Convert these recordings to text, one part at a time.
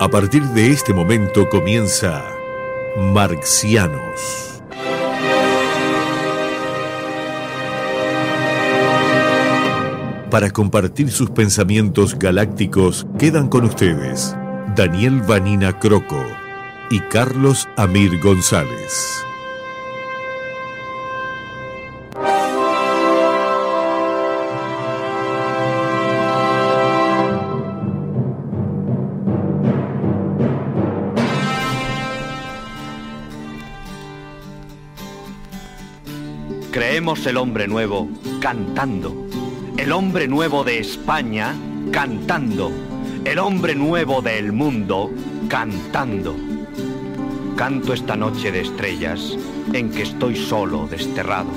A partir de este momento comienza Marxianos. Para compartir sus pensamientos galácticos quedan con ustedes Daniel Vanina Croco y Carlos Amir González. El hombre nuevo cantando, el hombre nuevo de España cantando, el hombre nuevo del mundo cantando. Canto esta noche de estrellas en que estoy solo, desterrado.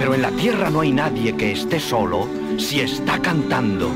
Pero en la tierra no hay nadie que esté solo si está cantando.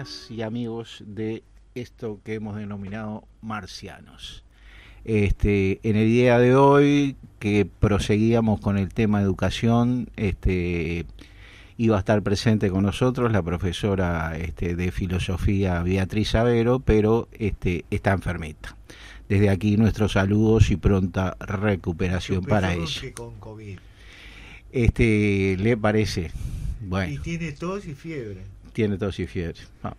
Amigas y amigos de esto que hemos denominado marcianos. Este, en el día de hoy que proseguíamos con el tema educación, este, iba a estar presente con nosotros la profesora este, de filosofía Beatriz Avero, pero este, está enfermita. Desde aquí nuestros saludos y pronta recuperación para ella. que con COVID. Este, ¿Le parece? Bueno. Y tiene tos y fiebre. Tiene tos y fiebre. Ah.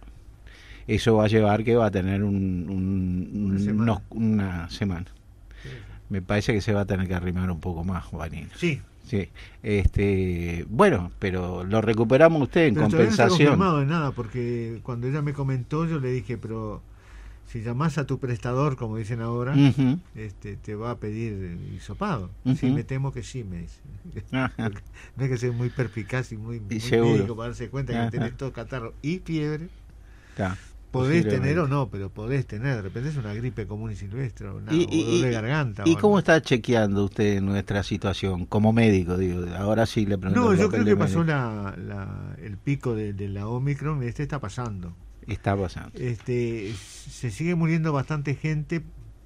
Eso va a llevar que va a tener un, un- Una un- semana. unos- una semana. Me parece que se va a tener que arrimar un poco más, Vanina. Sí, Sí. Este, bueno, pero lo recuperamos usted en pero todavía no está compensación. confirmado de nada, porque cuando ella me comentó, yo le dije, pero si llamás a tu prestador, como dicen ahora, este, te va a pedir hisopado. Sí, Ujú. me temo que sí, me dice. No hay que ser muy perspicaz y muy, muy médico para darse cuenta Ajá. que tenés todo catarro y fiebre. Podés tener o no, pero podés tener. De repente es una gripe común y silvestre, una Y, o y- dolor de y- garganta. ¿y cómo algo. está chequeando usted nuestra situación como médico? Digo, ahora sí le pregunto. No, yo creo que pasó la, la- el pico de, de la Omicron, este está pasando. Está pasando. Este, se sigue muriendo bastante gente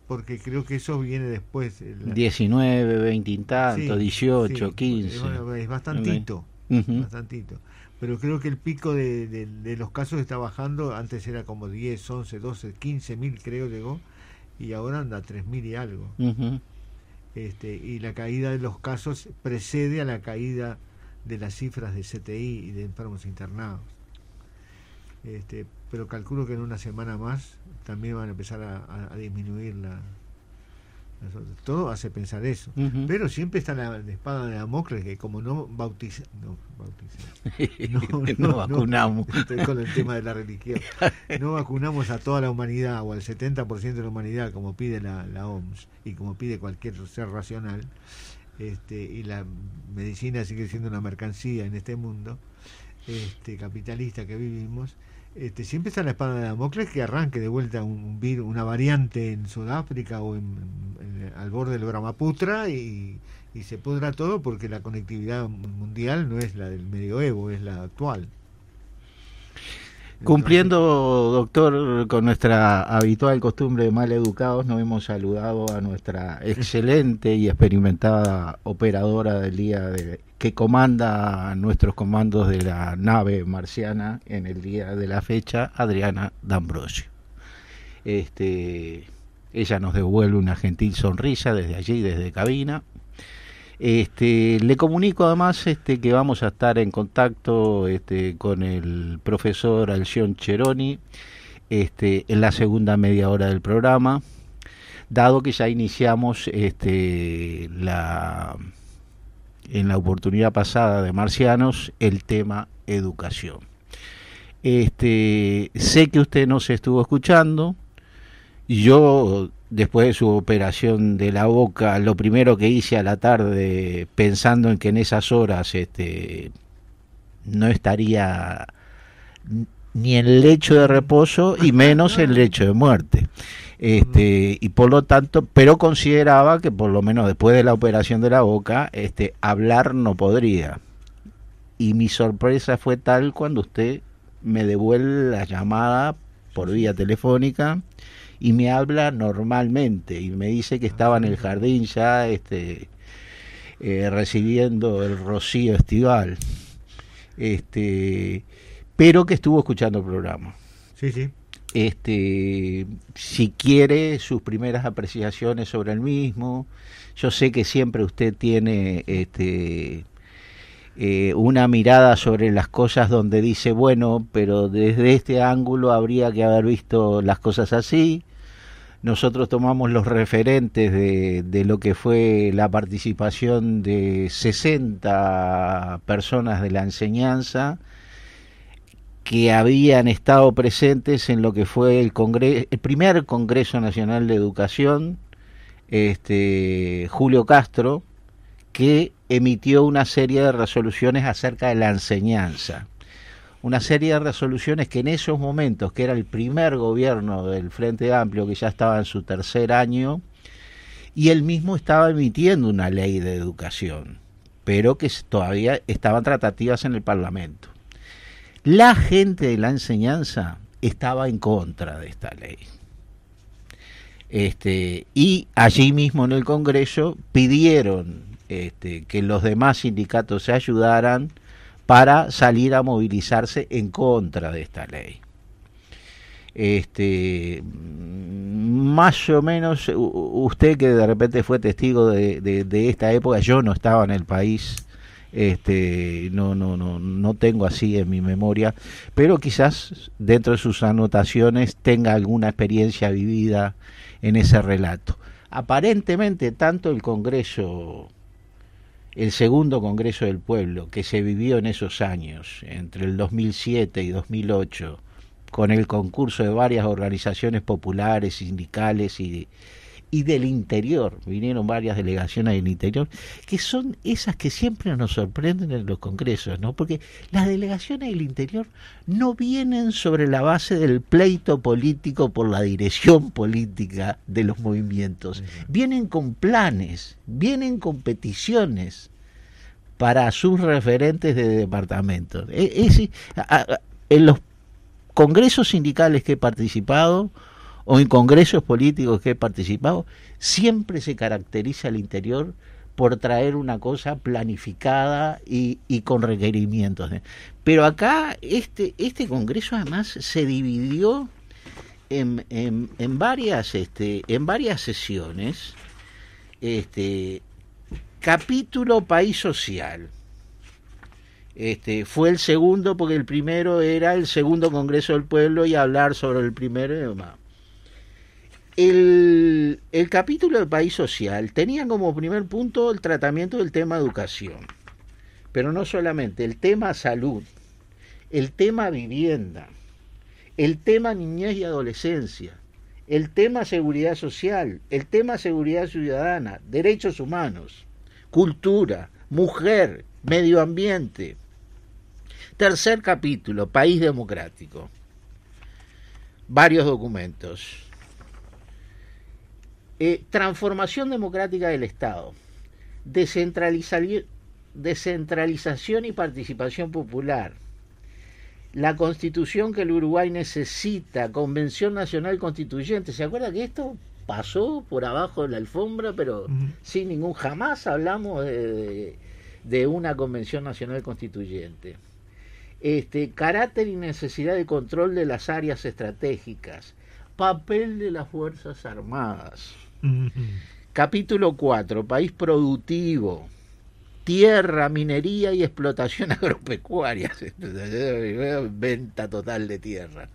porque creo que eso viene después. la- 19, 20 y tanto, Sí, 18, sí, 15. Es, es bastantito. Ujú. bastantito. Pero creo que el pico de, de- de los casos está bajando, antes era como 10, 11, 12, 15 mil creo llegó, y ahora anda a 3 mil y algo. Ujú. Este, y la caída de los casos precede a la caída de las cifras de CTI y de enfermos internados. Este, pero calculo que en una semana más también van a empezar a, a- a disminuir la. Todo hace pensar eso. Pero siempre está la, la espada de Damocles que como no bautiza, no, bautiza, No vacunamos. estoy con el tema de la religión. No vacunamos a toda la humanidad o al 70% de la humanidad como pide la, la OMS y como pide cualquier ser racional. Este, y la medicina sigue siendo una mercancía en este mundo este, capitalista que vivimos. Este, siempre está la espada de Damocles que arranque de vuelta un virus, una variante en Sudáfrica o en, al borde del Brahmaputra y, y se pudra todo porque la conectividad mundial no es la del medioevo, es la actual. Cumpliendo, doctor, con nuestra habitual costumbre de mal educados, nos hemos saludado a nuestra excelente y experimentada operadora del día de, que comanda nuestros comandos de la nave marciana en el día de la fecha, Adriana D'Ambrosio. Este, ella nos devuelve una gentil sonrisa desde allí, desde cabina. Este, le comunico además este, que vamos a estar en contacto este, con el profesor Alción Cheroni en la segunda media hora del programa, dado que ya iniciamos la, en la oportunidad pasada de Marcianos el tema educación. Sé que usted nos estuvo escuchando. Yo, después de su operación de la boca, lo primero que hice a la tarde, pensando en que en esas horas este, no estaría ni en lecho de reposo y menos en lecho de muerte. Este, y por lo tanto, pero consideraba que por lo menos después de la operación de la boca, este, hablar no podría. Y mi sorpresa fue tal cuando usted me devuelve la llamada por vía telefónica y me habla normalmente y me dice que estaba en el jardín ya este eh, recibiendo el rocío estival este pero que estuvo escuchando el programa Sí, sí. este si quiere sus primeras apreciaciones sobre el mismo yo sé que siempre usted tiene este eh, una mirada sobre las cosas donde dice bueno pero desde este ángulo habría que haber visto las cosas así nosotros tomamos los referentes de, lo que fue la participación de 60 personas de la enseñanza que habían estado presentes en lo que fue el, el primer Congreso Nacional de Educación, este, Julio Castro, que emitió una serie de resoluciones acerca de la enseñanza. Una serie de resoluciones que en esos momentos, que era el primer gobierno del Frente Amplio, que ya estaba en su tercer año, y él mismo estaba emitiendo una ley de educación, pero que todavía estaban tratativas en el Parlamento. La gente de la enseñanza estaba en contra de esta ley. Este, y allí mismo en el Congreso pidieron este, que los demás sindicatos se ayudaran para salir a movilizarse en contra de esta ley. Este, más o menos usted que de repente fue testigo de, esta época, yo no estaba en el país, este no no no no tengo así en mi memoria pero quizás dentro de sus anotaciones tenga alguna experiencia vivida en ese relato aparentemente tanto el congreso el segundo congreso del pueblo que se vivió en esos años entre el 2007 y 2008 con el concurso de varias organizaciones populares sindicales y y del interior, vinieron varias delegaciones del interior, que son esas que siempre nos sorprenden en los congresos, ¿no? Porque las delegaciones del interior no vienen sobre la base del pleito político por la dirección política de los movimientos, vienen con planes, vienen con peticiones para sus referentes de departamentos. Es, es, a, en los congresos sindicales que he participado, o en congresos políticos que he participado, siempre se caracteriza al interior por traer una cosa planificada y, con requerimientos. Pero acá este, este Congreso además se dividió en, en, en varias, este, en varias sesiones. Este, capítulo País Social. Este, fue el segundo porque el primero era el segundo Congreso del Pueblo y hablar sobre el primero y demás. El, capítulo de País Social tenía como primer punto el tratamiento del tema educación, pero no solamente, el tema salud, el tema vivienda, el tema niñez y adolescencia, el tema seguridad social, el tema seguridad ciudadana, derechos humanos, cultura, mujer, medio ambiente. Tercer capítulo, país democrático. Varios documentos. Eh, transformación democrática del Estado. Descentraliza- descentralización y participación popular. La constitución que el Uruguay necesita, Convención Nacional Constituyente. ¿Se acuerda que esto pasó por abajo de la alfombra, pero sin ningún, jamás hablamos de, de- de una Convención Nacional Constituyente? Este, carácter y necesidad de control de las áreas estratégicas, papel de las Fuerzas Armadas. Capítulo 4, país productivo, tierra, minería y explotación agropecuaria. Venta total de tierra.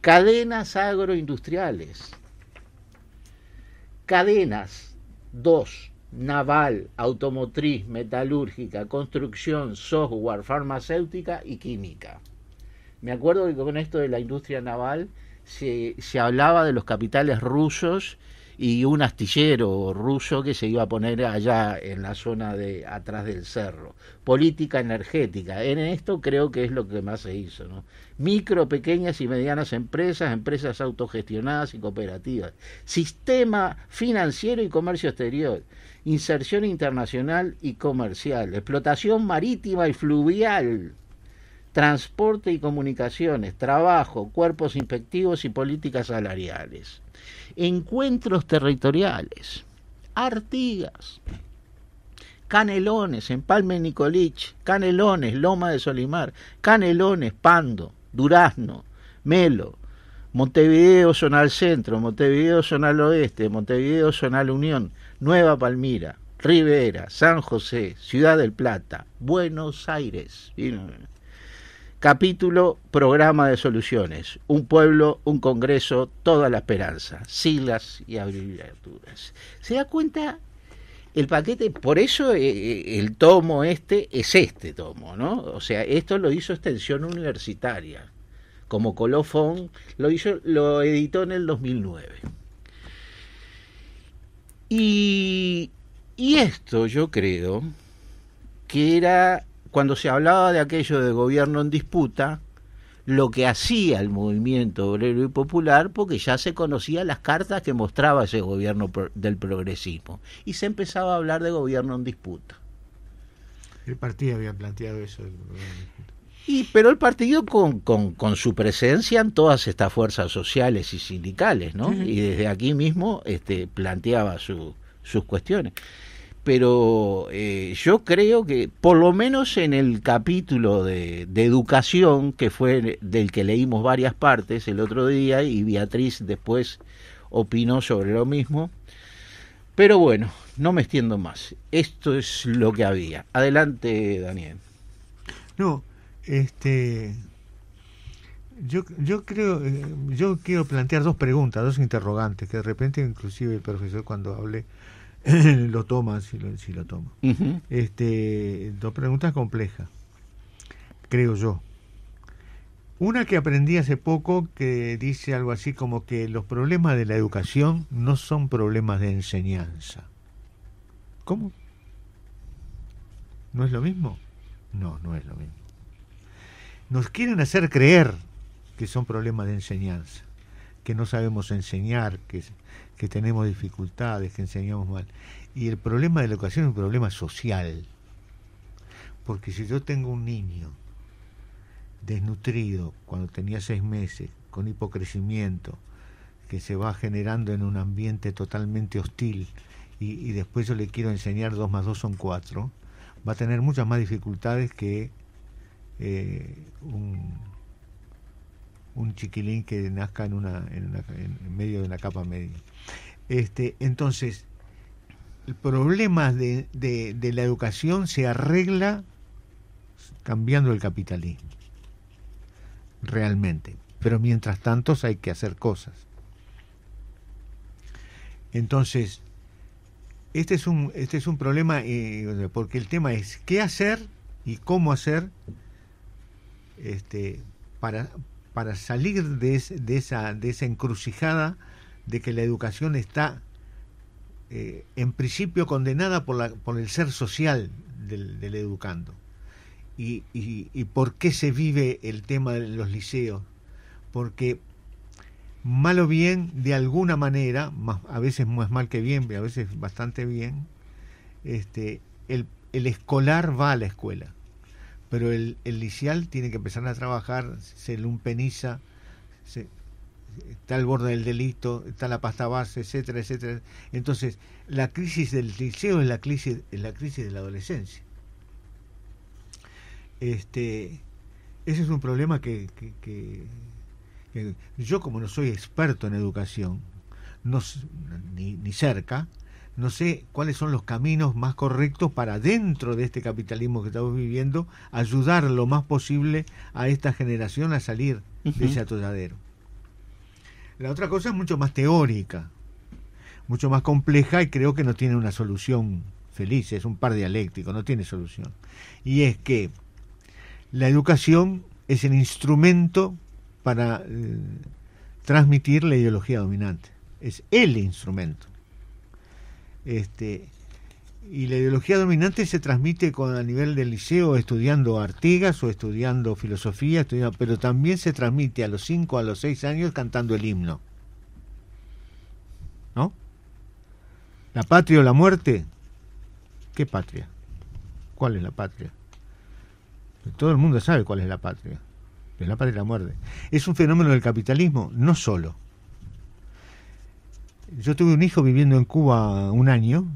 Cadenas agroindustriales. Cadenas 2, naval, automotriz, metalúrgica, construcción, software, farmacéutica y química. Me acuerdo que con esto de la industria naval se, se hablaba de los capitales rusos y un astillero ruso que se iba a poner allá en la zona de atrás del cerro. Política energética. En esto creo que es lo que más se hizo. ¿no? Micro, pequeñas y medianas empresas, empresas autogestionadas y cooperativas. Sistema financiero y comercio exterior. Inserción internacional y comercial. Explotación marítima y fluvial transporte y comunicaciones, trabajo, cuerpos inspectivos y políticas salariales, encuentros territoriales, Artigas, Canelones, Empalme Nicolich, Canelones, Loma de Solimar, Canelones, Pando, Durazno, Melo, Montevideo zona al centro, Montevideo zona al oeste, Montevideo zona Unión, Nueva Palmira, Rivera, San José, Ciudad del Plata, Buenos Aires. Capítulo Programa de Soluciones. Un pueblo, un congreso, toda la esperanza. Siglas y abreviaturas. ¿Se da cuenta? El paquete, por eso eh, el tomo este es este tomo, ¿no? O sea, esto lo hizo Extensión Universitaria. Como colofón, lo hizo, lo editó en el 2009. Y, y esto yo creo que era cuando se hablaba de aquello de gobierno en disputa, lo que hacía el movimiento obrero y popular, porque ya se conocían las cartas que mostraba ese gobierno pro- del progresismo, y se empezaba a hablar de gobierno en disputa. El partido había planteado eso. Y, pero el partido con, con, con su presencia en todas estas fuerzas sociales y sindicales, ¿no? Y desde aquí mismo este, planteaba su, sus cuestiones. Pero eh, yo creo que, por lo menos en el capítulo de, de educación, que fue del que leímos varias partes el otro día, y Beatriz después opinó sobre lo mismo, pero bueno, no me extiendo más. Esto es lo que había. Adelante, Daniel. No, este. Yo, yo creo, eh, yo quiero plantear dos preguntas, dos interrogantes, que de repente inclusive el profesor cuando hable lo toma, si lo, si lo toma. Este, dos preguntas complejas, creo yo. Una que aprendí hace poco que dice algo así como que los problemas de la educación no son problemas de enseñanza. ¿Cómo? ¿No es lo mismo? No, no es lo mismo. Nos quieren hacer creer que son problemas de enseñanza, que no sabemos enseñar, que, que tenemos dificultades, que enseñamos mal. Y el problema de la educación es un problema social. Porque si yo tengo un niño desnutrido cuando tenía seis meses, con hipocrecimiento, que se va generando en un ambiente totalmente hostil y, después yo le quiero enseñar 2 más 2 son 4, va a tener muchas más dificultades que eh, un, un chiquilín que nazca en, una, en, una- en medio de una capa media. Este, entonces, el problema de, de- la educación se arregla cambiando el capitalismo, realmente. Pero mientras tanto hay que hacer cosas. Entonces, este es un, este es un problema, eh, porque el tema es qué hacer y cómo hacer este, para, para salir de, de, esa, de esa encrucijada de que la educación está eh, en principio condenada por, la, por el ser social del, educando. Y, y, ¿Y por qué se vive el tema de los liceos? Porque mal o bien, de alguna manera, a veces más mal que bien, a veces bastante bien, este, el escolar va a la escuela, pero el, el tiene que empezar a trabajar, se lumpeniza, está al borde del delito, está la pasta base, etcétera, etcétera. Entonces, la crisis del liceo es la crisis, es la crisis de la adolescencia. Este, ese es un problema que, que- que- que yo como no soy experto en educación, no, ni, ni cerca, no sé cuáles son los caminos más correctos para dentro de este capitalismo que estamos viviendo ayudar lo más posible a esta generación a salir de ese atolladero. La otra cosa es mucho más teórica, mucho más compleja y creo que no tiene una solución feliz, es un par dialéctico, no tiene solución. Y es que la educación es el instrumento para eh, transmitir la ideología dominante, es el instrumento. Este, y la ideología dominante se transmite con, a nivel del liceo estudiando Artigas o estudiando filosofía, estudiando, pero también se transmite a los 5 a los 6 años cantando el himno. ¿No? La patria o la muerte. ¿Qué patria? ¿Cuál es la patria? Todo el mundo sabe cuál es la patria. Es la patria y la muerte. Es un fenómeno del capitalismo, no solo. Yo tuve un hijo viviendo en Cuba un año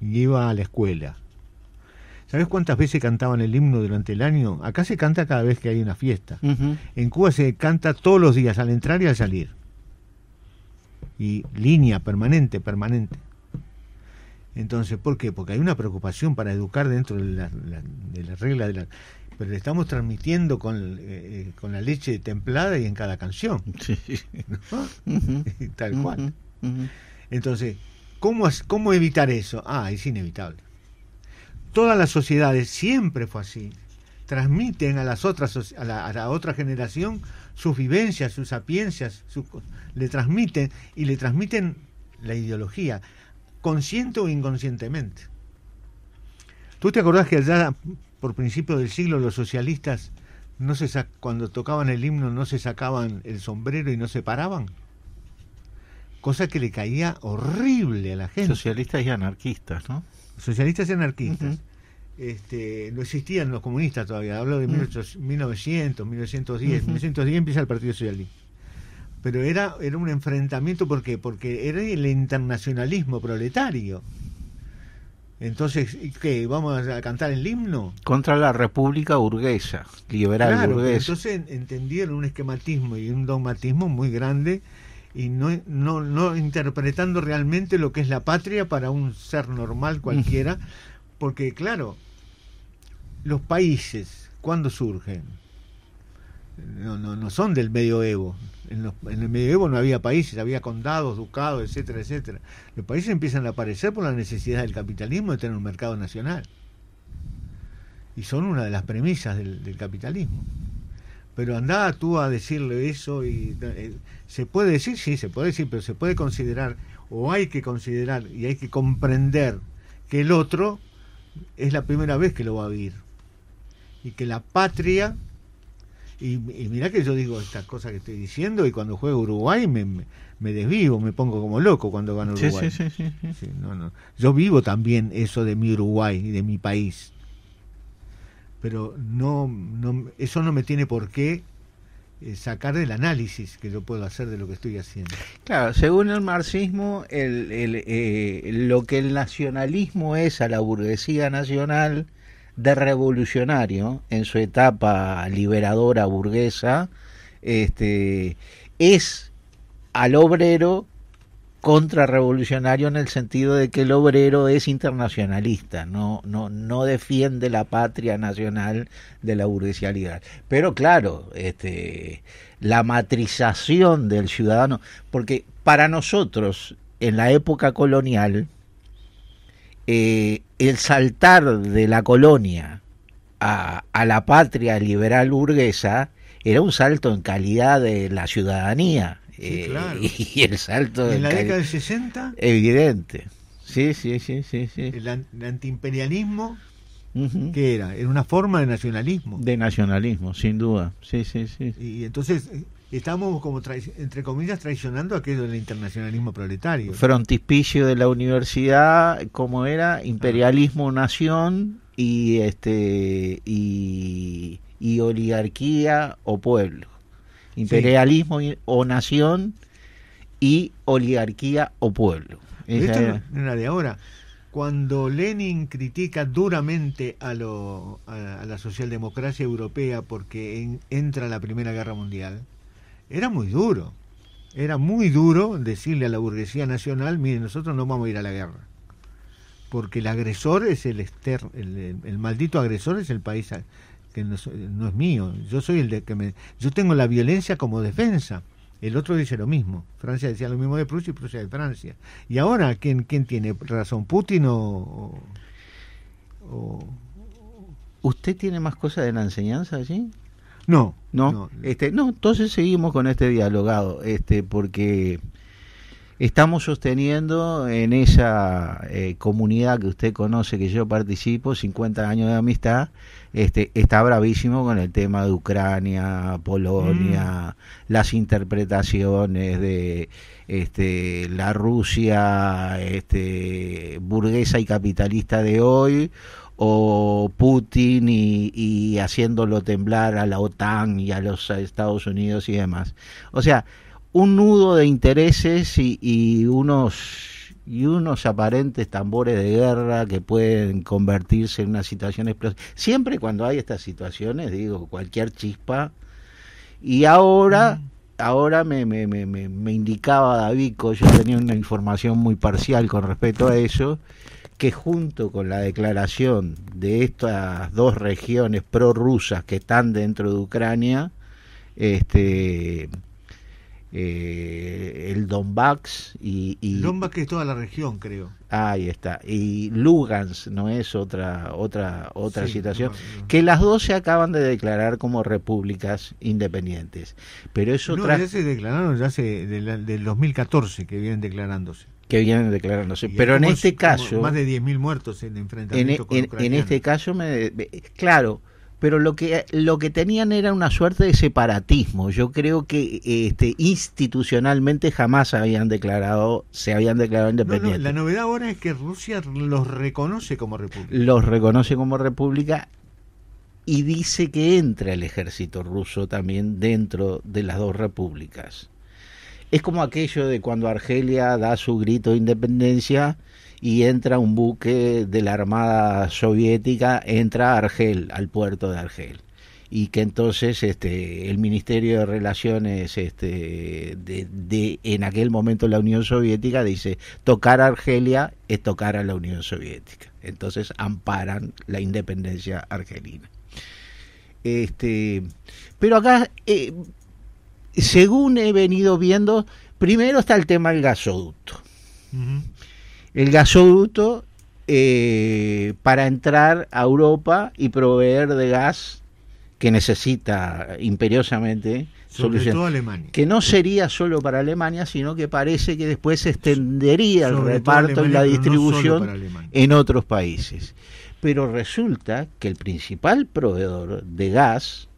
y iba a la escuela. ¿Sabes cuántas veces cantaban el himno durante el año? Acá se canta cada vez que hay una fiesta. En Cuba se canta todos los días, al entrar y al salir. Y línea permanente, permanente. Entonces, ¿por qué? Porque hay una preocupación para educar dentro de la, la- de la regla de la... Pero le estamos transmitiendo con, eh, eh, con la leche templada y en cada canción. Sí. ¿no? Ujú. Tal cual. Entonces, ¿cómo, ¿cómo evitar eso? Ah, es inevitable. Todas las sociedades, siempre fue así, transmiten a las otras a la, a otra generación sus vivencias, sus sapiencias, co- le transmiten y le transmiten la ideología, consciente o inconscientemente. ¿Tú te acordás que allá por principios del siglo los socialistas no se cuando tocaban el himno no se sacaban el sombrero y no se paraban? Cosa que le caía horrible a la gente Socialistas y anarquistas, ¿no? socialistas y anarquistas. Este, no existían los comunistas todavía, hablo de Mm. 1800, 1900, 1910, Ujú. 1910 empieza el Partido Socialista. Pero era, era un enfrentamiento, ¿por qué? Porque era el internacionalismo proletario. Entonces, ¿y ¿qué? ¿Vamos a cantar el himno? Contra la República Burguesa, liberal Claro, burguesa. entonces entendieron un esquematismo y un dogmatismo muy grande y no, no, no interpretando realmente lo que es la patria para un ser normal cualquiera, porque claro, los países, ¿cuándo surgen? No, no, no son del medioevo. En, los- en el medioevo no había países, había condados, ducados, etcétera, etcétera. Los países empiezan a aparecer por la necesidad del capitalismo de tener un mercado nacional. Y son una de las premisas del, del capitalismo. Pero andá tú a decirle eso y eh, se puede decir, sí, se puede decir, pero se puede considerar o hay que considerar y hay que comprender que el otro es la primera vez que lo va a vivir y que la patria y, y mirá que yo digo estas cosas que estoy diciendo y cuando juego Uruguay me, me, desvivo, me pongo como loco cuando gano Uruguay. sí, sí, sí, no, no. Yo vivo también eso de mi Uruguay y de mi país. Pero no, no eso no me tiene por qué sacar del análisis que yo puedo hacer de lo que estoy haciendo. Claro, según el marxismo, eh, lo que el nacionalismo es a la burguesía nacional de revolucionario en su etapa liberadora burguesa, este, es al obrero contrarrevolucionario en el sentido de que el obrero es internacionalista, no, no, no defiende la patria nacional de la burguesía liberal. Pero claro, este, la matrización del ciudadano, porque para nosotros, en la época colonial, eh, el saltar de la colonia a, a la patria liberal burguesa era un salto en calidad de la ciudadanía. Sí, Eh, claro. y el salto En la década del 60, evidente. Sí, sí, sí, sí, sí. el, an- el antiimperialismo. ¿qué era? Era una forma de nacionalismo. De nacionalismo, sin duda. Sí, sí, sí. Y entonces eh, estamos como, entre comillas, traicionando aquello del internacionalismo proletario. Frontispicio de la universidad, como era imperialismo nación y este y, y oligarquía o pueblo. Imperialismo o nación y oligarquía o pueblo. Esa esto era- no era de ahora. Cuando Lenin critica duramente a, lo, a, a la socialdemocracia europea porque en- entra la Primera Guerra Mundial, era muy duro. Era muy duro decirle a la burguesía nacional, miren, nosotros no vamos a ir a la guerra. Porque el agresor es el, el, el- el maldito agresor es el país que no, es- no es mío. Yo soy el de que me, yo tengo la violencia como defensa. El otro dice lo mismo. Francia decía lo mismo de Prusia y Prusia de Francia. Y ahora, ¿quién, quién tiene razón? ¿Putin o- ¿Usted tiene más cosas de la enseñanza allí? No, No, no. este, no, entonces seguimos con este dialogado, este, porque estamos sosteniendo en esa eh, comunidad que usted conoce, que yo participo, 50 años de amistad, este, está bravísimo con el tema de Ucrania, Polonia, las interpretaciones de este, la Rusia este, burguesa y capitalista de hoy o Putin y, y haciéndolo temblar a la OTAN y a los Estados Unidos y demás. O sea, un nudo de intereses y, y unos y unos aparentes tambores de guerra que pueden convertirse en una situación explosiva. Siempre cuando hay estas situaciones, digo, cualquier chispa. Y ahora, ahora me, me, me, me, me indicaba Davico, yo tenía una información muy parcial con respecto a eso, que junto con la declaración de estas dos regiones prorrusas que están dentro de Ucrania, este eh, el Donbass y, y Donbass que es toda la región, creo. ahí está y Lugansk no es otra otra otra Sí, situación no, no. que las dos se acaban de declarar como repúblicas independientes pero es No, otra ya se declararon ya hace del, del 2014 que vienen declarándose. que vienen declarándose Y pero en este caso Más de 10.000 muertos en en, enfrentamiento con en- en este caso me claro pero lo que lo que tenían era una suerte de separatismo yo creo que este institucionalmente jamás habían declarado se habían declarado No, no, independientes la novedad ahora es que Rusia los reconoce como república. los reconoce como república y dice que entra el ejército ruso también dentro de las dos repúblicas. Es como aquello de cuando Argelia da su grito de independencia y entra un buque de la Armada Soviética, entra a Argel, al puerto de Argel. Y que entonces este, el Ministerio de Relaciones este, de, de en aquel momento la Unión Soviética dice tocar a Argelia es tocar a la Unión Soviética. Entonces amparan la independencia argelina. Este, pero acá, eh, según he venido viendo, primero está el tema del gasoducto. El gasoducto eh, para entrar a Europa y proveer de gas que necesita imperiosamente Sobre solución. todo Alemania. Que no sería solo para Alemania, sino que parece que después se extendería el Sobre reparto y la no distribución en otros países. Pero resulta que el principal proveedor de gas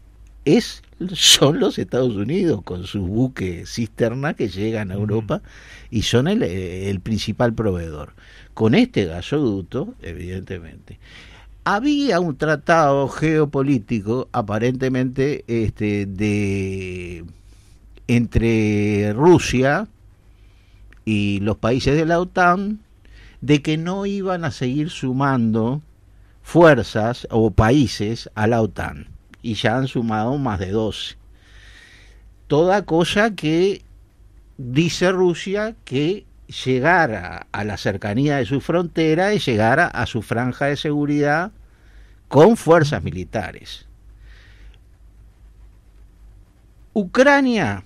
es son los Estados Unidos con sus buques cisterna que llegan a. Europa y son el, el principal proveedor. Con este gasoducto, evidentemente. había un tratado geopolítico aparentemente este, de entre Rusia y los países de la OTAN de que no iban a seguir sumando fuerzas o países a la OTAN y ya han sumado más de 12. Toda cosa que dice Rusia que llegara a la cercanía de su frontera y llegara a su franja de seguridad con fuerzas militares. Ucrania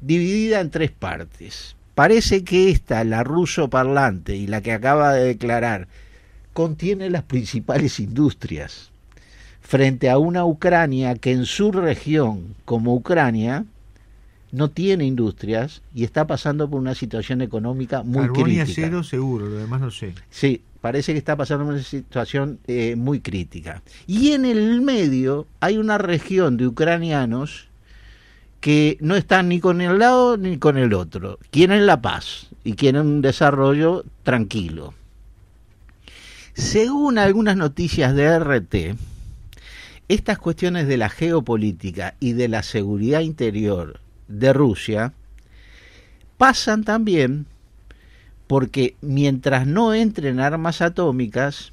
dividida en tres partes. Parece que esta, la ruso parlante y la que acaba de declarar, contiene las principales industrias frente a una Ucrania que en su región, como Ucrania, no tiene industrias y está pasando por una situación económica muy Carbón y crítica. acero seguro, lo demás no sé. Sí, parece que está pasando por una situación eh, muy crítica. Y en el medio hay una región de ucranianos que no están ni con el lado ni con el otro. Quieren la paz y quieren un desarrollo tranquilo. Según algunas noticias de RT, estas cuestiones de la geopolítica y de la seguridad interior de Rusia pasan también porque mientras no entren armas atómicas,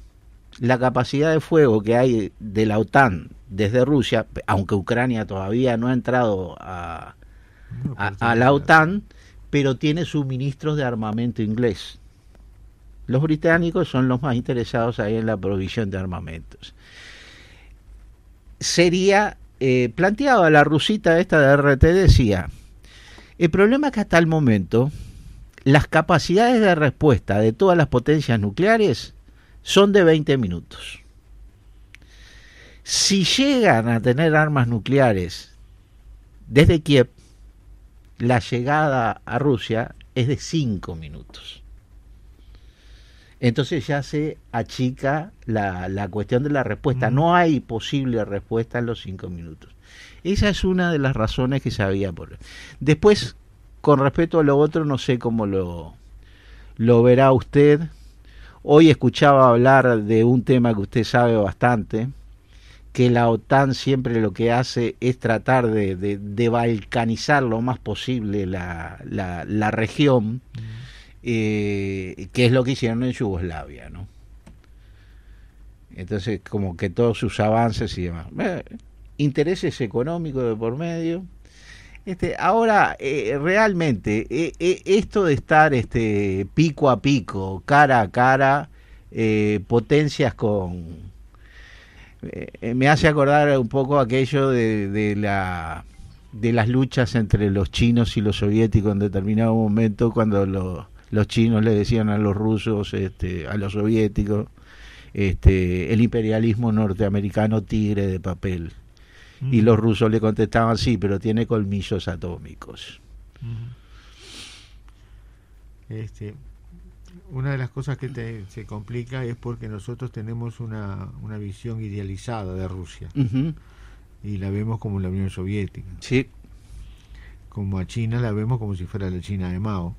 la capacidad de fuego que hay de la OTAN desde Rusia, aunque Ucrania todavía no ha entrado a, a, la OTAN, pero tiene suministros de armamento inglés. Los británicos son los más interesados ahí en la provisión de armamentos. Sería, eh, planteaba la rusita esta de RT, decía, el problema es que hasta el momento las capacidades de respuesta de todas las potencias nucleares son de 20 minutos. Si llegan a tener armas nucleares desde Kiev, la llegada a Rusia es de 5 minutos. Entonces ya se achica la, la cuestión de la respuesta. Mm. No hay posible respuesta en los 5 minutos. Esa es una de las razones que se había por. Después, con respecto a lo otro, no sé cómo lo, lo verá usted. Hoy escuchaba hablar de un tema que usted sabe bastante, que la OTAN siempre lo que hace es tratar de, de, de balcanizar lo más posible la, la, la región, eh, que es lo que hicieron en Yugoslavia, ¿no? Entonces, como que todos sus avances y demás. Intereses económicos de por medio. Este, ahora, eh, realmente, eh, eh, esto de estar este, pico a pico, cara a cara, potencias con... me hace acordar un poco aquello de, de la de las luchas entre los chinos y los soviéticos en determinado momento cuando los, los chinos le decían a los rusos, este, a los soviéticos, este, el imperialismo norteamericano tigre de papel. Y Mm. los rusos le contestaban, sí, pero tiene colmillos atómicos. Este, una de las cosas que te- se complica es porque nosotros tenemos una, una visión idealizada de Rusia y la vemos como la Unión Soviética. Sí, Como a China la vemos como si fuera la China de Mao.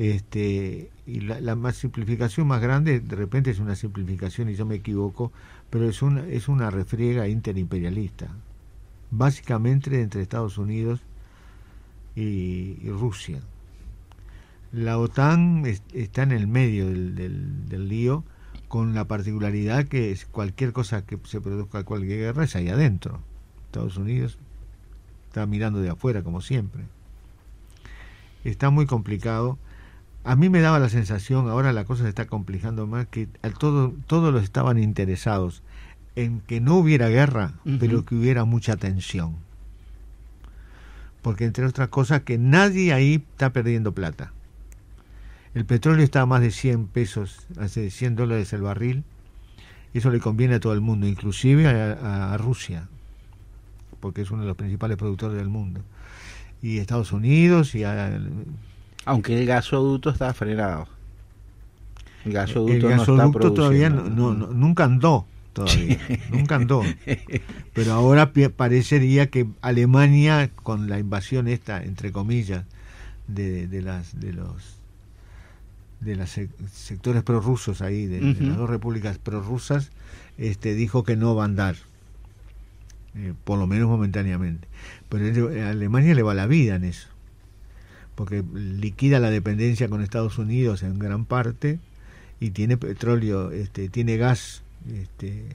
Este, y la, la más simplificación más grande, de repente es una simplificación y yo me equivoco, pero es una, es una refriega interimperialista. Básicamente entre Estados Unidos y, Rusia. La OTAN es- está en el medio del, del- del lío con la particularidad que es cualquier cosa que se produzca cualquier guerra es ahí adentro. Estados Unidos está mirando de afuera como siempre. Está muy complicado. A mí me daba la sensación, ahora la cosa se está complicando más, que todo, todos los estaban interesados en que no hubiera guerra, pero que hubiera mucha tensión. Porque entre otras cosas que nadie ahí está perdiendo plata. El petróleo está a más de 100 pesos, hace 100 dólares el barril. Eso le conviene a todo el mundo, inclusive a, a- a Rusia, porque es uno de los principales productores del mundo. Y Estados Unidos y a, aunque el gasoducto está frenado. El gasoducto, el no está gasoducto todavía no, nunca andó todavía nunca andó. Pero ahora parecería que Alemania con la invasión esta entre comillas de, de las de los de los sectores prorrusos ahí, de, las dos repúblicas prorrusas, este, dijo que no va a andar, eh, por lo menos momentáneamente. Pero a Alemania le va la vida en eso, porque liquida la dependencia con Estados Unidos en gran parte y tiene petróleo, este, tiene gas este,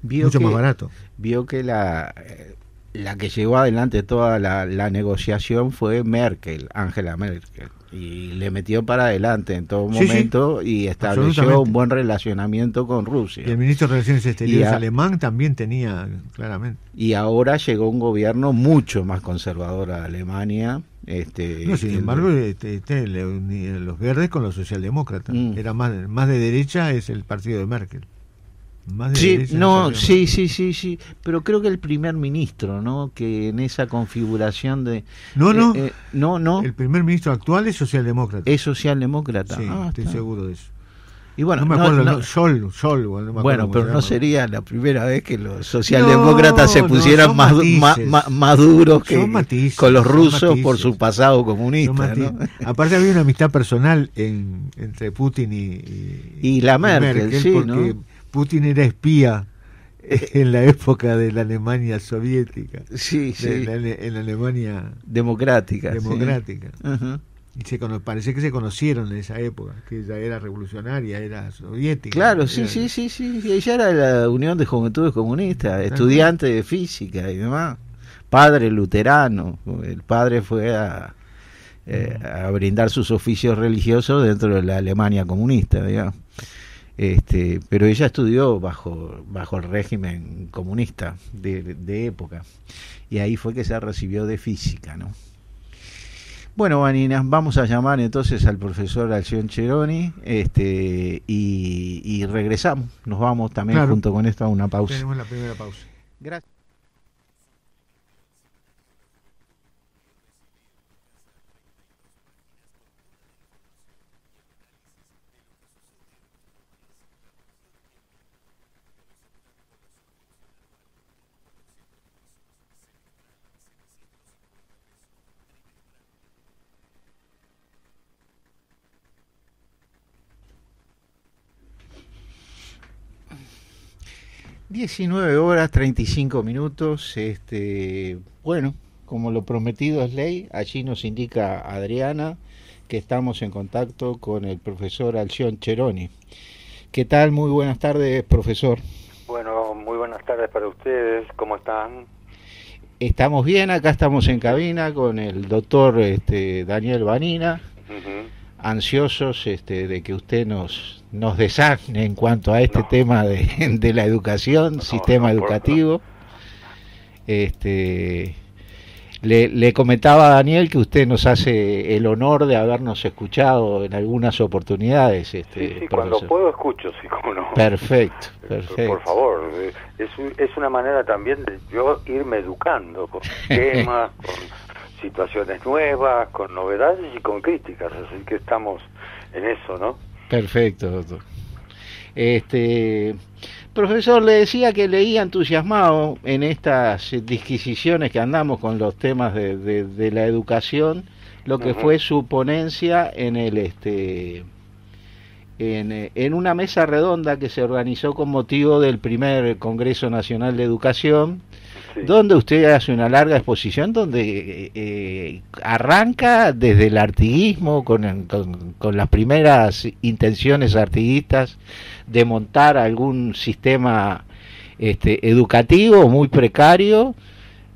Vio mucho que, más barato. Vio que la, eh, la que llevó adelante toda la, la negociación fue Merkel, Angela Merkel. Y le metió para adelante en todo Sí, sí. momento y estableció un buen relacionamiento con Rusia. Y el ministro de Relaciones Exteriores a- alemán también tenía, claramente. Y ahora llegó un gobierno mucho más conservador a Alemania. Este, No, sin el- embargo, este, este, los verdes con los socialdemócratas. Mm. Era más, más de derecha es el partido de Merkel. Más de Sí, no, de sí, sí, sí, sí, pero creo que el primer ministro, ¿no? Que en esa configuración de... No, no. eh, eh, no, no, El primer ministro actual es socialdemócrata. es socialdemócrata. sí, Ah, estoy está. seguro de eso. Y bueno, no me no- acuerdo, no- no, Scholl, bueno, no me acuerdo bueno, pero se no sería la primera vez que los socialdemócratas se No, no, pusieran más, du- matices. más, duros que matices, con los rusos por matices. su pasado No, comunista. ¿no? Aparte había una amistad personal en, entre Putin y, y, Y la Merkel, sí, porque ¿no? Putin era espía en la época de la Alemania soviética, Sí, sí, la- en la Alemania democrática. sí. democrática. Ajá. Y se parece que se conocieron en esa época, que ella era revolucionaria, era soviética. Claro, sí, era- sí, sí, sí. Ella era de la Unión de Juventudes Comunistas, estudiante de física y demás. Padre luterano. El padre fue a, eh, a brindar sus oficios religiosos dentro de la Alemania comunista, digamos. Este, pero ella estudió bajo, bajo el régimen comunista de, de época. Y ahí fue que se recibió de física, ¿no? Bueno, Vanina, vamos a llamar entonces al profesor Alción Cheroni este, y, y regresamos. Nos vamos también Claro. junto con esto a una pausa. Tenemos la primera pausa. Gracias. Diecinueve horas 35 minutos. Este, bueno, como lo prometido es ley, allí nos indica Adriana que estamos en contacto con el profesor Alción Cheroni. ¿Qué tal? Muy buenas tardes, profesor. Bueno, muy buenas tardes para ustedes. ¿Cómo están? Estamos bien, acá estamos en cabina con el doctor este, Daniel Vanina, Ujú. Ansiosos este, de que usted nos, nos desasne en cuanto a este No. tema de, de la educación, sistema no, educativo. Este, le, le comentaba a Daniel que usted nos hace el honor de habernos escuchado en algunas oportunidades. Este, Sí, sí, cuando puedo escucho, sí, como no. Perfecto, perfecto. Por favor, eh, es, es una manera también de yo irme educando con temas, con situaciones nuevas, con novedades y con críticas, así que estamos en eso, ¿no? Perfecto, doctor. Este, profesor, le decía que leía entusiasmado en estas disquisiciones que andamos con los temas de, de- de la educación, lo que fue su ponencia en el este en, en una mesa redonda que se organizó con motivo del primer Congreso Nacional de Educación, Donde usted hace una larga exposición donde eh, eh, arranca desde el artiguismo con, con- las primeras intenciones artiguistas de montar algún sistema este, educativo muy precario,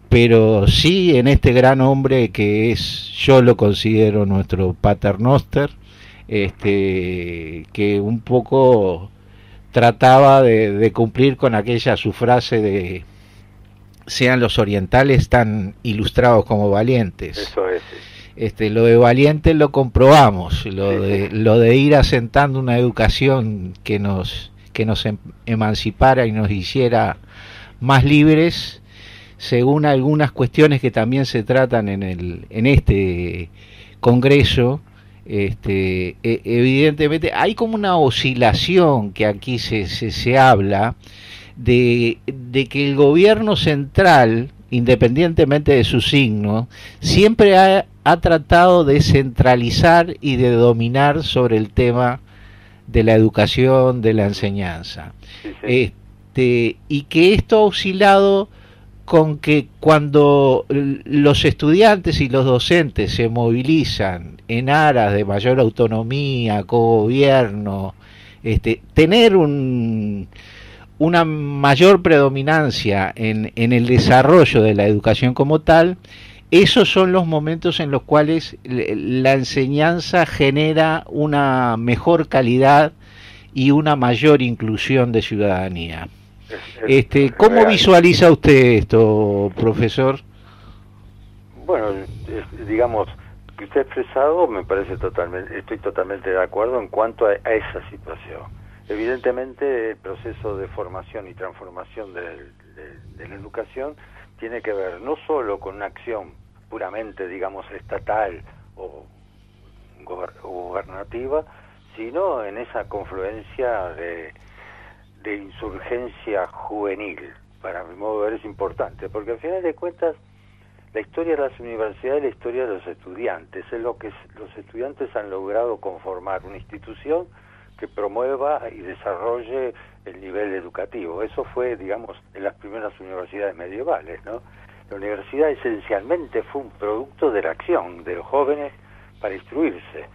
pero sí en este gran hombre que es, yo lo considero nuestro paternoster, este, que un poco trataba de cumplir con aquella su frase de sean los orientales tan ilustrados como valientes. Eso es. Este, lo de valiente lo comprobamos, lo Sí, de, sí. lo de ir asentando una educación que nos, que nos em- emancipara y nos hiciera más libres, según algunas cuestiones que también se tratan en, el, en este congreso, este, e- evidentemente hay como una oscilación que aquí se, se, se habla de, de que el gobierno central, independientemente de su signo, siempre ha, ha tratado de centralizar y de dominar sobre el tema de la educación, de la enseñanza. Este, y que esto ha oscilado con que cuando los estudiantes y los docentes se movilizan en aras de mayor autonomía, cogobierno, este, tener un, una mayor predominancia en, en el desarrollo de la educación como tal, esos son los momentos en los cuales la enseñanza genera una mejor calidad y una mayor inclusión de ciudadanía. Es- es Este, ¿Cómo visualiza usted esto, profesor? Bueno, digamos, que usted ha expresado me parece totalmente, estoy totalmente de acuerdo en cuanto a, a esa situación. Evidentemente el proceso de formación y transformación de, de la educación tiene que ver no solo con una acción puramente, digamos, estatal o gubernativa, sino en esa confluencia de, de insurgencia juvenil. Para mi modo de ver es importante, porque al final de cuentas la historia de las universidades es la historia de los estudiantes, es lo que los estudiantes han logrado conformar una institución que promueva y desarrolle el nivel educativo. Eso fue, digamos, en las primeras universidades medievales, ¿no? La universidad esencialmente fue un producto de la acción de los jóvenes para instruirse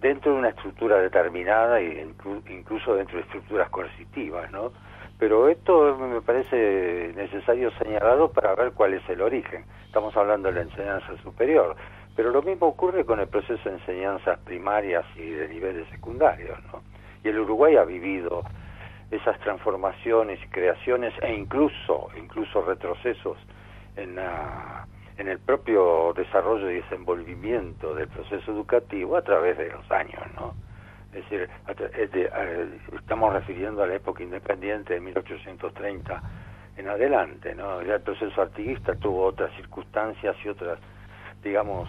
dentro de una estructura determinada e inclu- incluso dentro de estructuras coercitivas, ¿no? Pero esto me parece necesario señalarlo para ver cuál es el origen. Estamos hablando de la enseñanza superior, pero lo mismo ocurre con el proceso de enseñanzas primarias y de niveles secundarios, ¿no? Y el Uruguay ha vivido esas transformaciones y creaciones e incluso incluso retrocesos en la en el propio desarrollo y desenvolvimiento del proceso educativo a través de los años, ¿no? Es decir, estamos refiriendo a la época independiente de 1830 en adelante, ¿no? El proceso artiguista tuvo otras circunstancias y otras, digamos,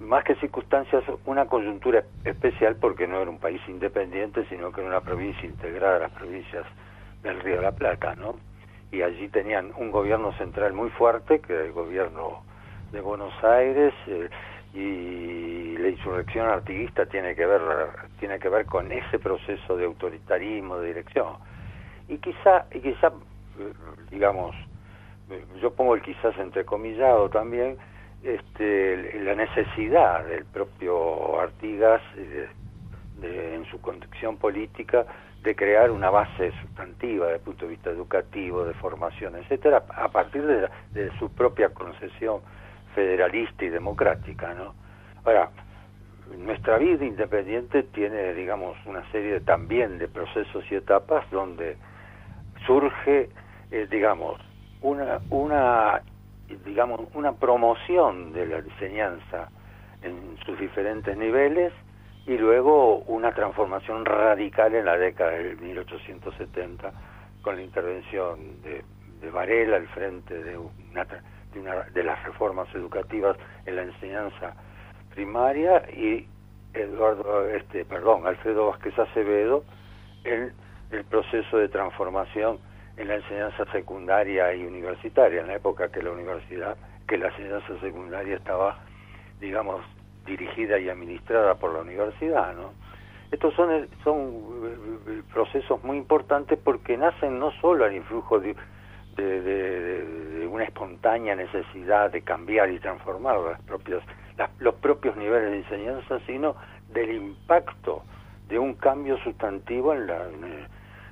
más que circunstancias, una coyuntura especial porque no era un país independiente, sino que era una provincia integrada a las provincias del Río de la Plata, ¿no? Y allí tenían un gobierno central muy fuerte, que era el gobierno de Buenos Aires, eh, y la insurrección artiguista tiene que ver tiene que ver con ese proceso de autoritarismo, de dirección. Y quizá, y quizá eh, digamos, eh, yo pongo el quizás entrecomillado también, este, la necesidad del propio Artigas de- en su conducción política de crear una base sustantiva desde el punto de vista educativo, de formación, etcétera, a partir de, la- de su propia concesión federalista y democrática, ¿no? Ahora, nuestra vida independiente tiene, digamos, una serie también de procesos y etapas donde surge, eh, digamos, una, una, digamos, una promoción de la enseñanza en sus diferentes niveles y luego una transformación radical en la década de 1870 con la intervención de, de Varela al frente de una, de, una- de las reformas educativas en la enseñanza primaria y Eduardo este perdón Alfredo Vázquez Acevedo en el proceso de transformación en la enseñanza secundaria y universitaria en la época que la universidad que la enseñanza secundaria estaba digamos dirigida y administrada por la universidad no estos son el- son eh, eh, procesos muy importantes porque nacen no solo al influjo de, de, una espontánea necesidad de cambiar y transformar las propias las- los propios niveles de enseñanza sino del impacto de un cambio sustantivo en, la, eh,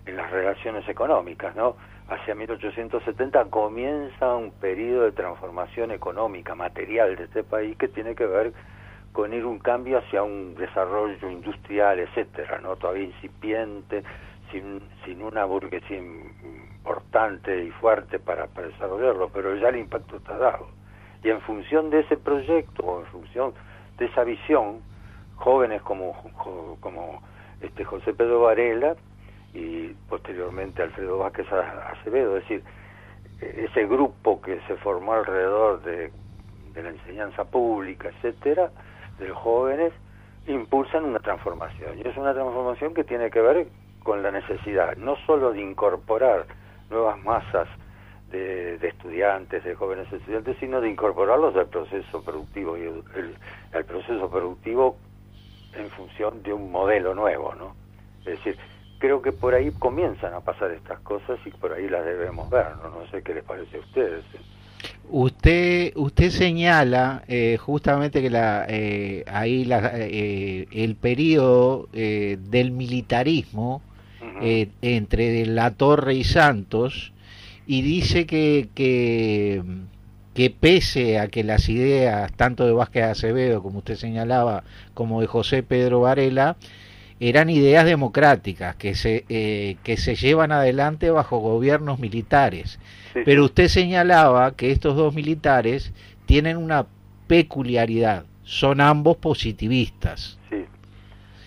en las relaciones económicas no hacia 1870 comienza un periodo de transformación económica material de este país que tiene que ver con ir un cambio hacia un desarrollo industrial, etcétera, ¿no? Todavía incipiente, sin, sin una burguesía importante y fuerte para, para desarrollarlo, pero ya el impacto está dado. Y en función de ese proyecto, o en función de esa visión, jóvenes como, como este José Pedro Varela y posteriormente Alfredo Vázquez Acevedo, es decir, eh, ese grupo que se formó alrededor de, la enseñanza pública, etcétera, de los jóvenes, impulsan una transformación. Y es una transformación que tiene que ver con la necesidad no solo de incorporar nuevas masas de, estudiantes, de jóvenes estudiantes, sino de incorporarlos al proceso productivo y el, proceso productivo en función de un modelo nuevo, ¿no? Es decir, creo que por ahí comienzan a pasar estas cosas y por ahí las debemos ver, ¿no? No sé qué les parece a ustedes. Usted, usted señala eh, justamente que la, eh, ahí la, eh, el periodo eh, del militarismo eh, entre La Torre y Santos y dice que, que, que pese a que las ideas tanto de Vázquez Acevedo, como usted señalaba, como de José Pedro Varela, eran ideas democráticas que se, eh, que se llevan adelante bajo gobiernos militares. Sí, Pero usted señalaba que estos dos militares tienen una peculiaridad, son ambos positivistas. Sí.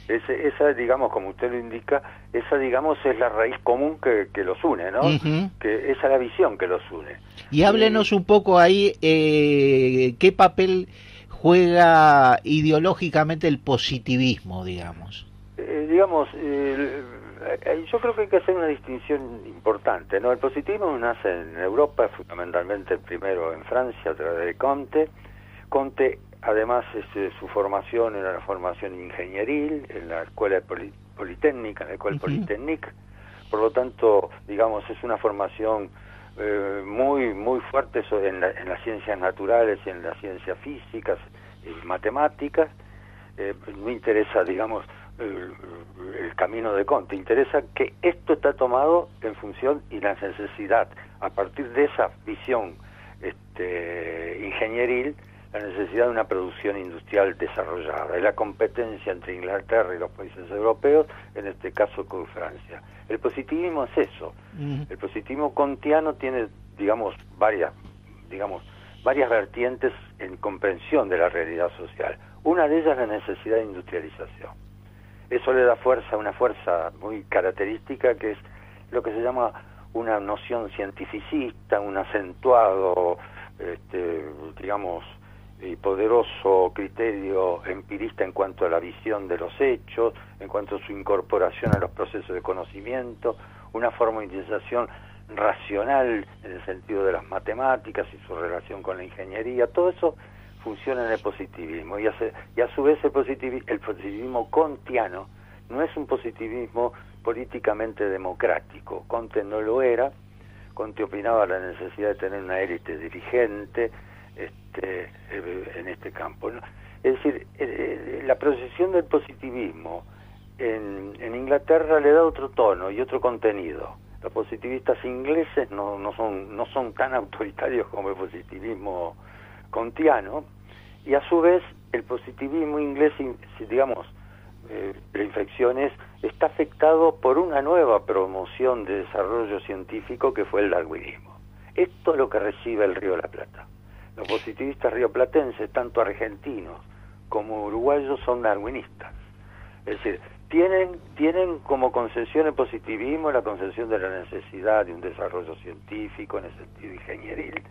Ese- esa, digamos, como usted lo indica, esa, digamos, es la raíz común que, que los une, ¿no? Que esa es la visión que los une. Y háblenos un poco ahí, eh, ¿qué papel juega ideológicamente el positivismo, digamos? Eh, digamos, eh, eh, yo creo que hay que hacer una distinción importante, ¿no? El positivismo nace en Europa, fundamentalmente el primero en Francia, a través de Comte. Comte, además, este, su formación era una formación ingenieril en la Escuela Poli- Politécnica, en la Escuela. Politécnica. Por lo tanto, digamos, es una formación eh, muy muy fuerte en, la- en las ciencias naturales y en las ciencias físicas y matemáticas. Eh, no interesa, digamos, el, camino de Conte, interesa que esto está tomado en función y la necesidad, a partir de esa visión este, ingenieril, la necesidad de una producción industrial desarrollada y la competencia entre Inglaterra y los países europeos, en este caso con Francia. El positivismo es eso. El positivismo kantiano tiene, digamos, varias, digamos, varias vertientes en comprensión de la realidad social. Una de ellas es la necesidad de industrialización. Eso le da fuerza, una fuerza muy característica que es lo que se llama una noción cientificista, un acentuado, este, digamos, y poderoso criterio empirista en cuanto a la visión de los hechos, en cuanto a su incorporación a los procesos de conocimiento, una formalización racional en el sentido de las matemáticas y su relación con la ingeniería, todo eso funciona en el positivismo y, hace- y a su vez el, positivi- el positivismo kantiano no es un positivismo políticamente democrático, Conte no lo era, Conte opinaba la necesidad de tener una élite dirigente este, eh, en este campo. ¿no? Es decir, eh, eh, la procesión del positivismo en, en Inglaterra le da otro tono y otro contenido. Los positivistas ingleses no, no, son, no son tan autoritarios como el positivismo kantiano y a su vez el positivismo inglés, digamos, eh, infecciones, está afectado por una nueva promoción de desarrollo científico que fue el darwinismo. Esto es lo que recibe el Río de la Plata. Los positivistas rioplatenses, tanto argentinos como uruguayos, son darwinistas. Es decir, tienen, tienen como concesión el positivismo la concesión de la necesidad de un desarrollo científico en el sentido ingenieril,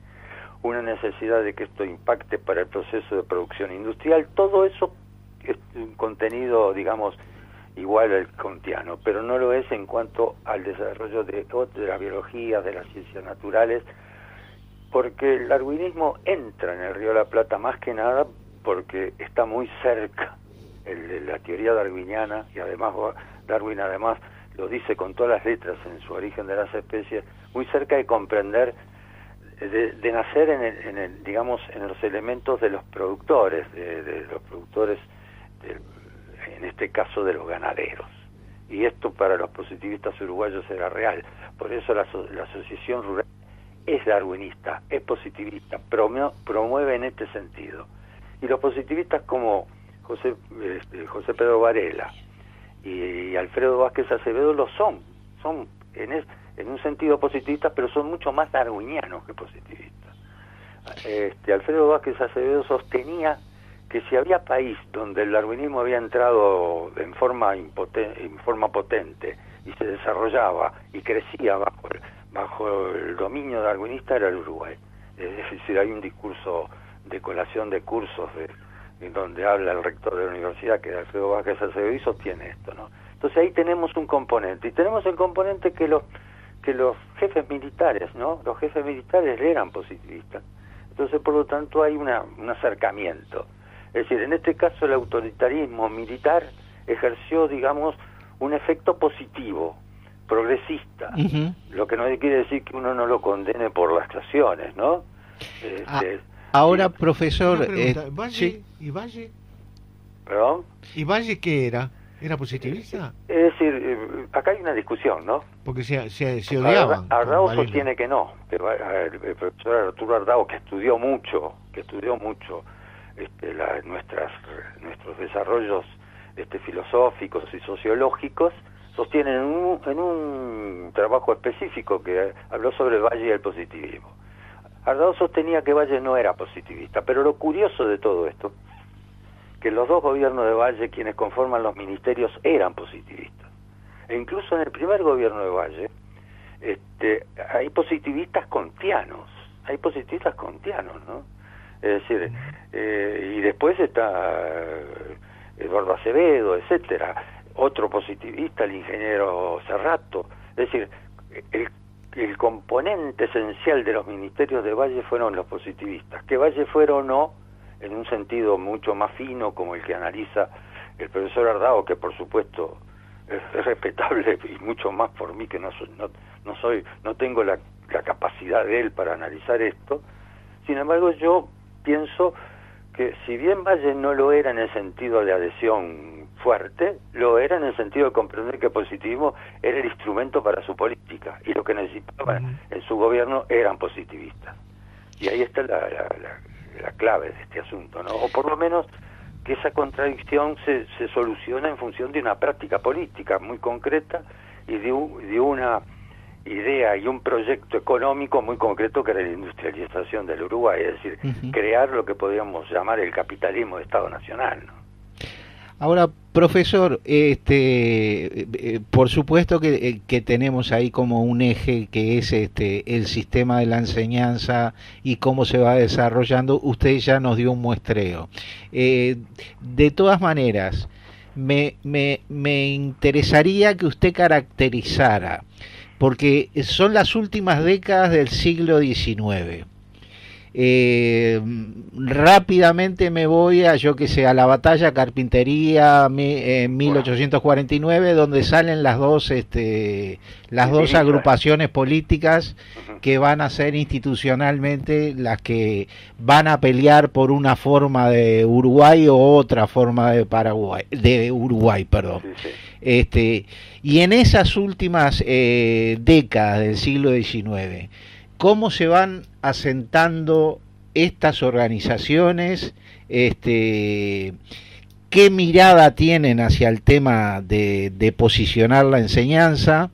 una necesidad de que esto impacte para el proceso de producción industrial, todo eso es un contenido, digamos, igual al kantiano, pero no lo es en cuanto al desarrollo de, la biología, de las ciencias naturales, porque el darwinismo entra en el Río de la Plata más que nada porque está muy cerca el la teoría darwiniana y además Darwin además lo dice con todas las letras en su origen de las especies, muy cerca de comprender de, nacer en el, en el, digamos en los elementos de los productores, de, los productores de- en este caso de los ganaderos. Y esto para los positivistas uruguayos era real. Por eso la, la asociación rural es darwinista, es positivista, promue- promueve en este sentido. Y los positivistas como José, este, José Pedro Varela y, Alfredo Vázquez Acevedo lo son, son en, es- en un sentido positivistas, pero son mucho más darwinianos que positivistas. Este, Alfredo Vázquez Acevedo sostenía que si había país donde el darwinismo había entrado en forma, impoten- en forma potente y se desarrollaba y crecía bajo el, bajo el dominio darwinista era el Uruguay. Es decir, hay un discurso de colación de cursos de, donde habla el rector de la universidad, que es Alfredo Vázquez Acevedo, y sostiene esto. ¿no? Entonces ahí tenemos un componente. Y tenemos el componente que los, que los jefes militares, ¿no? Los jefes militares eran positivistas. Entonces, por lo tanto, hay una, un acercamiento. Es decir, en este caso el autoritarismo militar ejerció, digamos, un efecto positivo, progresista, lo que no quiere decir que uno no lo condene por las acciones, ¿no? Este, Ahora, profesor, pregunta, eh, ¿Valle, sí. ¿Y Valle? ¿Perdón? ¿Y Valle qué era? ¿Era positivista? Es decir, eh, acá hay una discusión, ¿no? Porque se, se, se odiaban. Arda- Ardao sostiene que no. que el profesor Arturo Ardao, que estudió mucho, que estudió mucho este, la- nuestras, nuestros desarrollos este, filosóficos y sociológicos, sostiene en un, en un trabajo específico que habló sobre Valle y el positivismo. Ardao sostenía que Valle no era positivista, pero lo curioso de todo esto, que los dos gobiernos de Valle, quienes conforman los ministerios, eran positivistas. E incluso en el primer gobierno de Valle, este, hay positivistas kantianos, hay positivistas kantianos, ¿no? Es decir, eh, y después está eh, Eduardo Acevedo, etcétera, otro positivista, el ingeniero Serrato, es decir, el, el componente esencial de los ministerios de Valle fueron los positivistas, que Valle fuera o no, en un sentido mucho más fino como el que analiza el profesor Ardao, que por supuesto es, es respetable y mucho más por mí que no soy, no, no soy, no tengo la, la capacidad de él para analizar esto. Sin embargo, yo pienso que si bien Valle no lo era en el sentido de adhesión fuerte, lo era en el sentido de comprender que el positivismo era el instrumento para su política y lo que necesitaba Ujú. en su gobierno eran positivistas. Y ahí está la, la, la- la clave de este asunto, ¿no? O por lo menos que esa contradicción se, se soluciona en función de una práctica política muy concreta y de, un- de una idea y un proyecto económico muy concreto que era la industrialización del Uruguay, es decir, crear lo que podríamos llamar el capitalismo de Estado Nacional. ¿no? Ahora, profesor, este, eh, por supuesto que, eh, que tenemos ahí como un eje que es este el sistema de la enseñanza y cómo se va desarrollando. Usted ya nos dio un muestreo. Eh, de todas maneras, me, me, me interesaría que usted caracterizara, porque son las últimas décadas del siglo XIX. Eh, rápidamente me voy a, yo que sé, a la batalla Carpintería mi- en 1849, donde salen las dos, este, las dos agrupaciones políticas que van a ser institucionalmente las que van a pelear por una forma de Uruguay o otra forma de Paraguay, de Uruguay, perdón. Este, y en esas últimas eh, décadas del siglo XIX, ¿cómo se van asentando estas organizaciones? Este, ¿Qué mirada tienen hacia el tema de, de posicionar la enseñanza,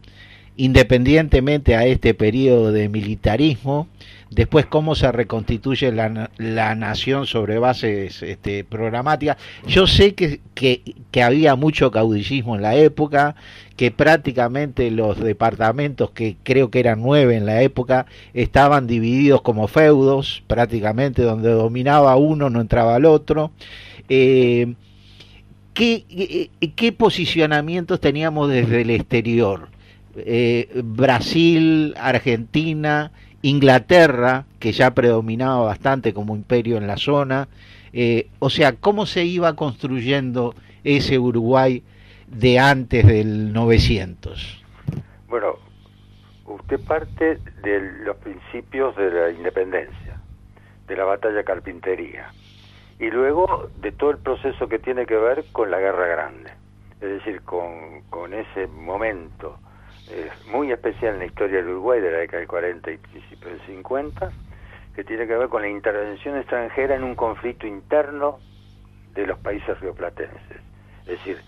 independientemente a este periodo de militarismo? Después, cómo se reconstituye la, la nación sobre bases este, programáticas. Yo sé que, que, había mucho caudillismo en la época, que prácticamente los departamentos, que creo que eran nueve en la época, estaban divididos como feudos, prácticamente donde dominaba uno no entraba el otro. Eh, ¿qué, qué, qué posicionamientos teníamos desde el exterior? Eh, Brasil, Argentina, Inglaterra, que ya predominaba bastante como imperio en la zona. Eh, o sea, ¿cómo se iba construyendo ese Uruguay de antes del 900? Bueno, usted parte de los principios de la independencia, de la batalla carpintería, y luego de todo el proceso que tiene que ver con la Guerra Grande, es decir, con, con ese momento eh, muy especial en la historia del Uruguay de la década del 40 y principios del 50, que tiene que ver con la intervención extranjera en un conflicto interno de los países rioplatenses, es decir,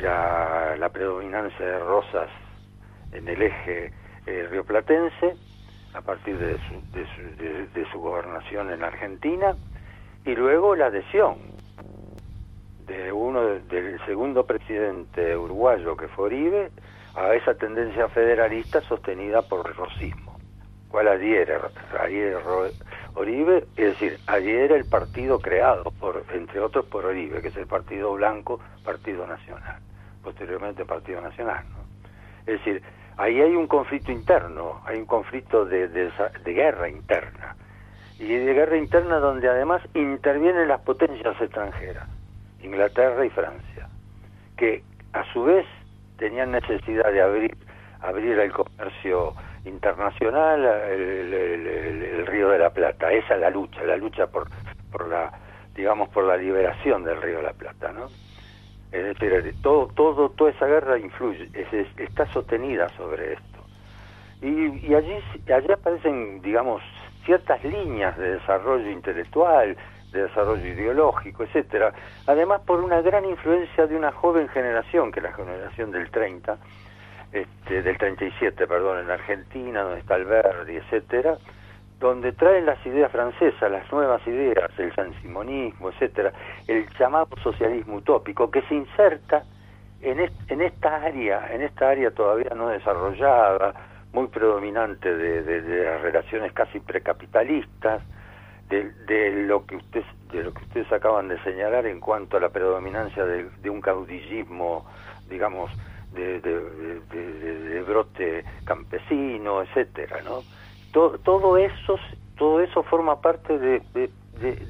la, la, predominancia de Rosas en el eje eh, rioplatense a partir de su, de, su, de, de su gobernación en Argentina y luego la adhesión de uno de- del segundo presidente uruguayo que fue Oribe a esa tendencia federalista sostenida por el rosismo. ¿Cuál adhiere? Adhiere Ro- Oribe, es decir, adhiere el partido creado, por entre otros por Oribe, que es el Partido Blanco, Partido Nacional, posteriormente Partido Nacional. ¿no? Es decir, ahí hay un conflicto interno, hay un conflicto de, de, de guerra interna. Y de guerra interna donde además intervienen las potencias extranjeras, Inglaterra y Francia, que a su vez tenían necesidad de abrir, abrir el comercio internacional el, Río de la Plata. Esa es la lucha, la lucha por, por la, digamos, por la liberación del Río de la Plata, ¿no? Es decir, todo, todo, toda esa guerra influye, es- está sostenida sobre esto. Y, y allí, allí aparecen, digamos, ciertas líneas de desarrollo intelectual, de desarrollo ideológico, etcétera. Además, por una gran influencia de una joven generación, que es la generación del 30, este, del 37, perdón, en Argentina, donde está Alberdi, etcétera, donde traen las ideas francesas, las nuevas ideas, el sansimonismo, etcétera, el llamado socialismo utópico, que se inserta en, est- en esta área, en esta área todavía no desarrollada, muy predominante de las relaciones casi precapitalistas, de, lo que ustedes de lo que ustedes acaban de señalar en cuanto a la predominancia de, de un caudillismo, digamos, de, brote campesino, etcétera, ¿no? todo, todo eso todo eso forma parte de,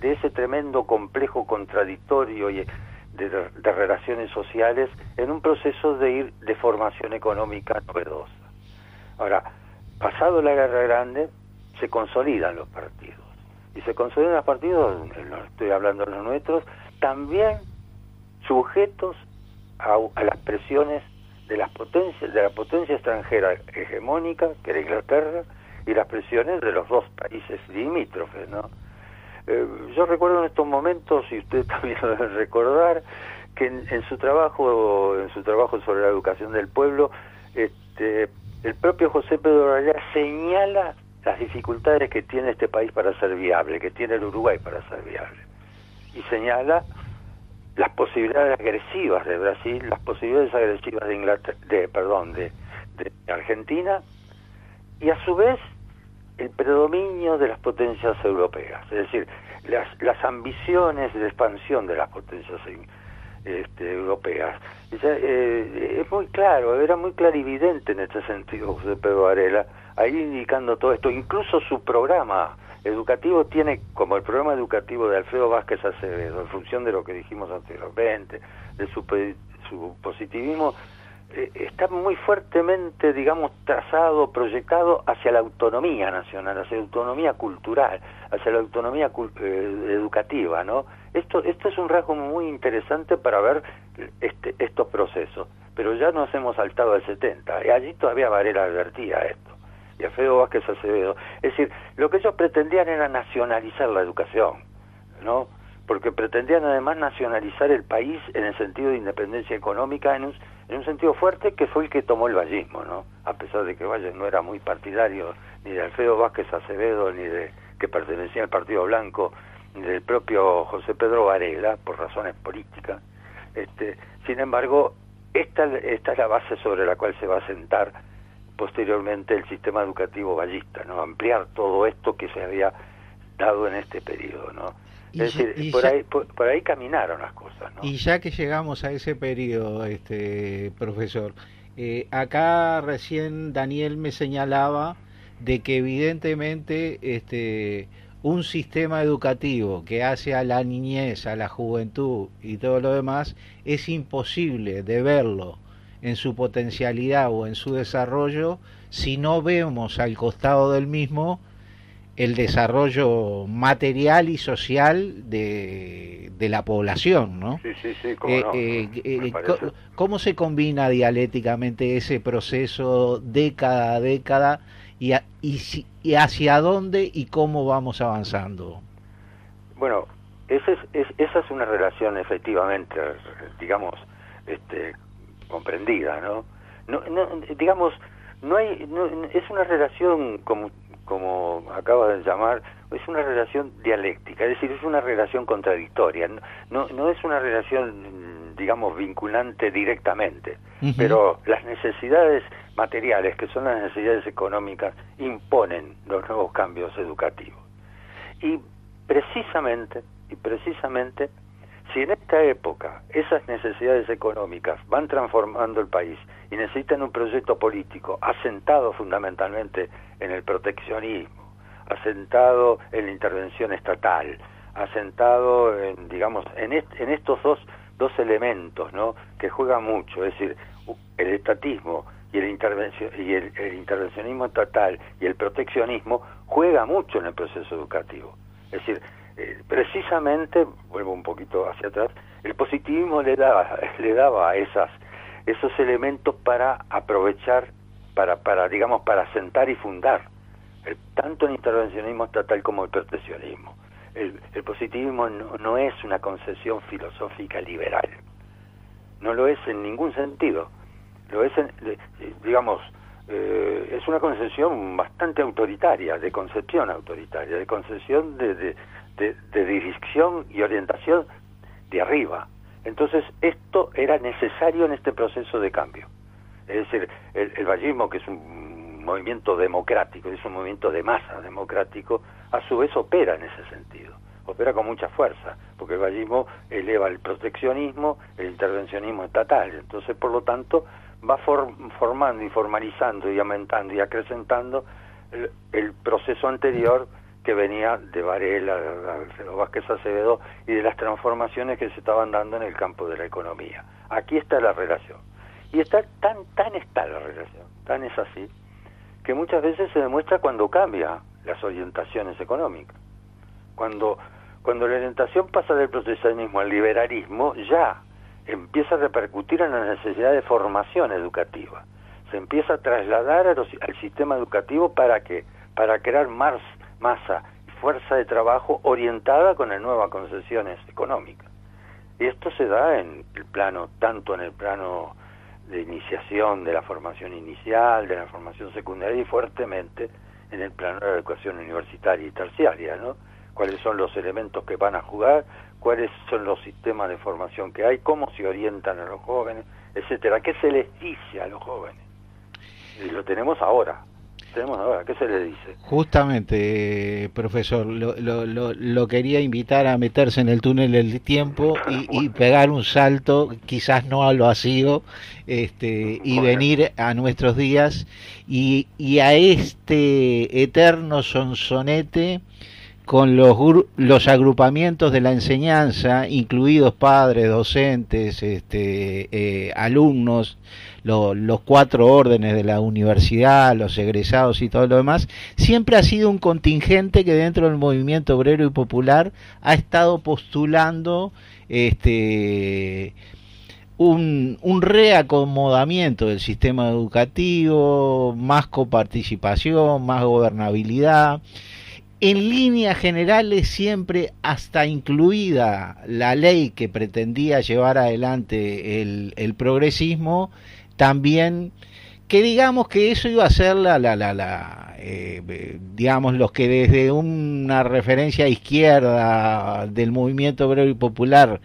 ese tremendo complejo contradictorio y de relaciones sociales en un proceso de ir de formación económica novedosa. Ahora, pasado la guerra grande, se consolidan los partidos. Y se consolidan los partidos, estoy hablando de los nuestros, también sujetos a, las presiones de las potencias de la potencia extranjera hegemónica que era Inglaterra y las presiones de los dos países limítrofes no Eh, yo recuerdo en estos momentos y ustedes también lo deben recordar que en, en su trabajo en su trabajo sobre la educación del pueblo este el propio José Pedro Varela señala las dificultades que tiene este país para ser viable que tiene el Uruguay para ser viable y señala las posibilidades agresivas de Brasil, las posibilidades agresivas de Inglaterra, de perdón, de, de Argentina y a su vez el predominio de las potencias europeas, es decir, las, las ambiciones de expansión de las potencias in- este, europeas. Eh, es muy claro, era muy clarividente en este sentido José Pedro Varela, ahí indicando todo esto, incluso su programa educativo tiene como el programa educativo de Alfredo Vázquez Acevedo, en función de lo que dijimos anteriormente, de su, su positivismo, eh, está muy fuertemente, digamos, trazado, proyectado hacia la autonomía nacional, hacia la autonomía cultural, hacia la autonomía eh, educativa, ¿no? Esto, esto es un rasgo muy interesante para ver este, estos procesos, pero ya nos hemos saltado al 70, y allí todavía Varela advertía esto y Alfredo Vázquez Acevedo. Es decir, lo que ellos pretendían era nacionalizar la educación, ¿no? Porque pretendían además nacionalizar el país en el sentido de independencia económica, en un, en un sentido fuerte que fue el que tomó el vallismo, ¿no? A pesar de que Valle no era muy partidario ni de Alfredo Vázquez Acevedo, ni de que pertenecía al Partido Blanco, ni del propio José Pedro Varela, por razones políticas. Este, sin embargo, esta, esta es la base sobre la cual se va a sentar posteriormente el sistema educativo ballista, ¿no? Ampliar todo esto que se había dado en este periodo, ¿no? Es ya- decir, por ya- ahí, por, por ahí caminaron las cosas, ¿no? Y ya que llegamos a ese periodo, este profesor, eh, acá recién Daniel me señalaba de que evidentemente este un sistema educativo que hace a la niñez, a la juventud y todo lo demás es imposible de verlo en su potencialidad o en su desarrollo si no vemos al costado del mismo el desarrollo material y social de, de la población, ¿no? Sí, sí, sí, cómo Eh, no, eh, eh, ¿Cómo se combina dialécticamente ese proceso década a década y, a- y, si- y hacia dónde y cómo vamos avanzando? Bueno, esa es, es- esa es una relación efectivamente, digamos, este, comprendida, ¿no? no, no digamos, no hay, no- es una relación como, como acaba de llamar, es una relación dialéctica, es decir, es una relación contradictoria, no, no, es una relación, digamos, vinculante directamente, pero las necesidades materiales, que son las necesidades económicas, imponen los nuevos cambios educativos. Y precisamente, y precisamente si en esta época esas necesidades económicas van transformando el país y necesitan un proyecto político asentado fundamentalmente en el proteccionismo, asentado en la intervención estatal, asentado en, digamos, en, est- en estos dos, dos elementos, ¿no? Que juegan mucho, es decir, el estatismo y el, intervencio- y el intervencionismo estatal y el proteccionismo juega mucho en el proceso educativo. Es decir, eh, precisamente, vuelvo un poquito hacia atrás, el positivismo le daba, le daba esas, esos elementos para aprovechar, para, para digamos, para sentar y fundar, el- tanto el intervencionismo estatal como el proteccionismo. El, el positivismo no, no es una concesión filosófica liberal, no lo es en ningún sentido, lo es, en- de- digamos, eh, es una concesión bastante autoritaria, de concepción autoritaria, de concesión de, de, de- de dirección y orientación de arriba. Entonces, esto era necesario en este proceso de cambio. Es decir, el, el vallismo, que es un movimiento democrático, es un movimiento de masa democrático, a su vez opera en ese sentido, opera con mucha fuerza, porque el vallismo eleva el proteccionismo, el intervencionismo estatal, entonces por lo tanto va for- formando y formalizando y aumentando y acrecentando el, el proceso anterior que venía de Varela, de Vázquez Acevedo y de las transformaciones que se estaban dando en el campo de la economía. Aquí está la relación. Y está tan, tan está la relación, tan es así, que muchas veces se demuestra cuando cambia las orientaciones económicas. Cuando, cuando la orientación pasa del proteccionismo al liberalismo, ya empieza a repercutir en la necesidad de formación educativa. Se empieza a trasladar a los- al sistema educativo para que para crear más masa y fuerza de trabajo orientada con las nuevas concesiones económicas. Y esto se da en el plano, tanto en el plano de iniciación de la formación inicial, de la formación secundaria y fuertemente en el plano de la educación universitaria y terciaria, ¿no? Cuáles son los elementos que van a jugar, cuáles son los sistemas de formación que hay, cómo se orientan a los jóvenes, etcétera, qué se les dice a los jóvenes. Y lo tenemos ahora. Tenemos ahora, ¿qué se les dice? Justamente, profesor, lo, lo, lo, lo quería invitar a meterse en el túnel del tiempo y, y pegar un salto, quizás no a lo vacío, este, y venir a nuestros días. Y, y a este eterno sonsonete con los, los agrupamientos de la enseñanza, incluidos padres, docentes, este, eh, alumnos, lo- los cuatro órdenes de la universidad, los egresados y todo lo demás, siempre ha sido un contingente que dentro del movimiento obrero y popular ha estado postulando este, un, un reacomodamiento del sistema educativo, más coparticipación, más gobernabilidad. En líneas generales siempre hasta incluida la ley que pretendía llevar adelante el, progresismo, también que digamos que eso iba a ser la, la, la, la eh, digamos los que desde una referencia izquierda del movimiento obrero y popular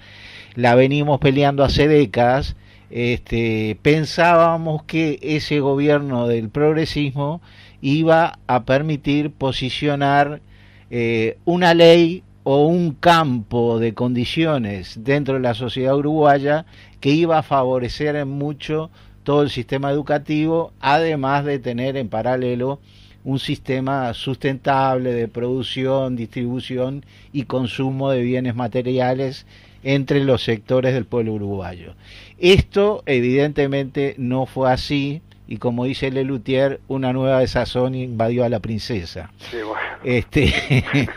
la venimos peleando hace décadas, este, pensábamos que ese gobierno del progresismo iba a permitir posicionar eh, una ley o un campo de condiciones dentro de la sociedad uruguaya que iba a favorecer en mucho todo el sistema educativo, además de tener en paralelo un sistema sustentable de producción, distribución y consumo de bienes materiales entre los sectores del pueblo uruguayo. Esto evidentemente no fue así y como dice Lelutier, una nueva desazón invadió a la princesa. Sí, bueno. Este,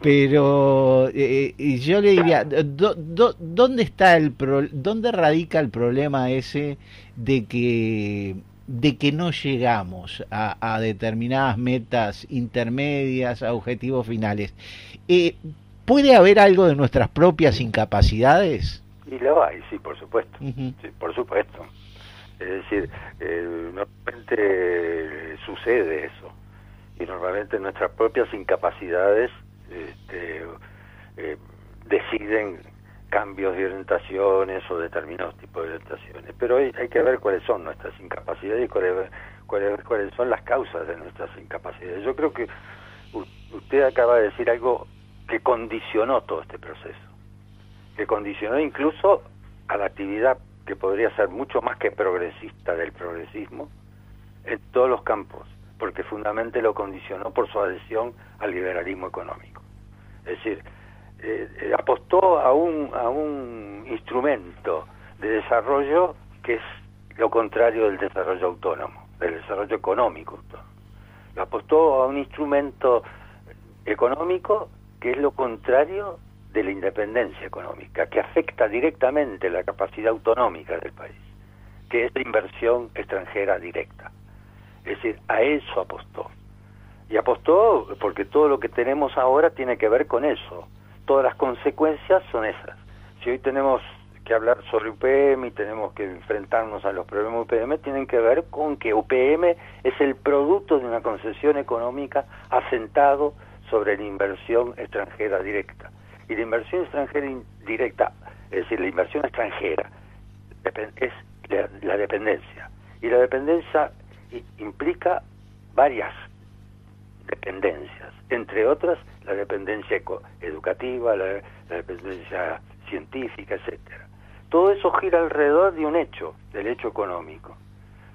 pero eh, yo le diría, do- do- ¿dónde está el pro- dónde radica el problema ese de que de que no llegamos a, a determinadas metas intermedias, a objetivos finales? Eh, ¿Puede haber algo de nuestras propias incapacidades? Y lo hay, sí, por supuesto. Sí, por supuesto. Es decir, eh, normalmente sucede eso. Y normalmente nuestras propias incapacidades este, eh, deciden cambios de orientaciones o determinados tipos de orientaciones. Pero hay, que ver cuáles son nuestras incapacidades y cuáles, cuáles, cuáles son las causas de nuestras incapacidades. Yo creo que usted acaba de decir algo que condicionó todo este proceso. que condicionó incluso a la actividad que podría ser mucho más que progresista del progresismo en todos los campos, porque fundamentalmente lo condicionó por su adhesión al liberalismo económico. Es decir, eh, eh, apostó a un, a un instrumento de desarrollo que es lo contrario del desarrollo autónomo, del desarrollo económico. Lo apostó a un instrumento económico que es lo contrario de la independencia económica, que afecta directamente la capacidad autonómica del país, que es la inversión extranjera directa. Es decir, a eso apostó. Y apostó porque todo lo que tenemos ahora tiene que ver con eso. Todas las consecuencias son esas. Si hoy tenemos que hablar sobre UPM y tenemos que enfrentarnos a los problemas de UPM, tienen que ver con que UPM es el producto de una concesión económica asentado sobre la inversión extranjera directa. Y la inversión extranjera directa, es decir, la inversión extranjera, es la, la dependencia. Y la dependencia implica varias dependencias, entre otras la dependencia educativa, la, la dependencia científica, etcétera. Todo eso gira alrededor de un hecho, del hecho económico.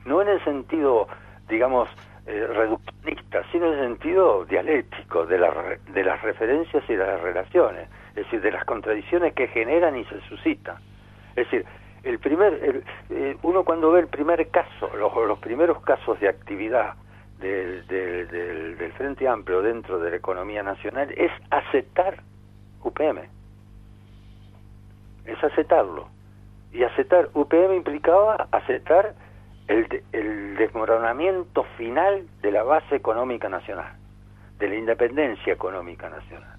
No en el sentido, digamos, eh, reduccionista, sino en el sentido dialéctico de, la, de las referencias y de las relaciones, es decir, de las contradicciones que generan y se suscitan. Es decir, el primer, el, eh, uno cuando ve el primer caso, los, los primeros casos de actividad del, Frente Amplio dentro de la economía nacional es aceptar UPM, es aceptarlo. Y aceptar UPM implicaba aceptar el desmoronamiento final de la base económica nacional, de la independencia económica nacional.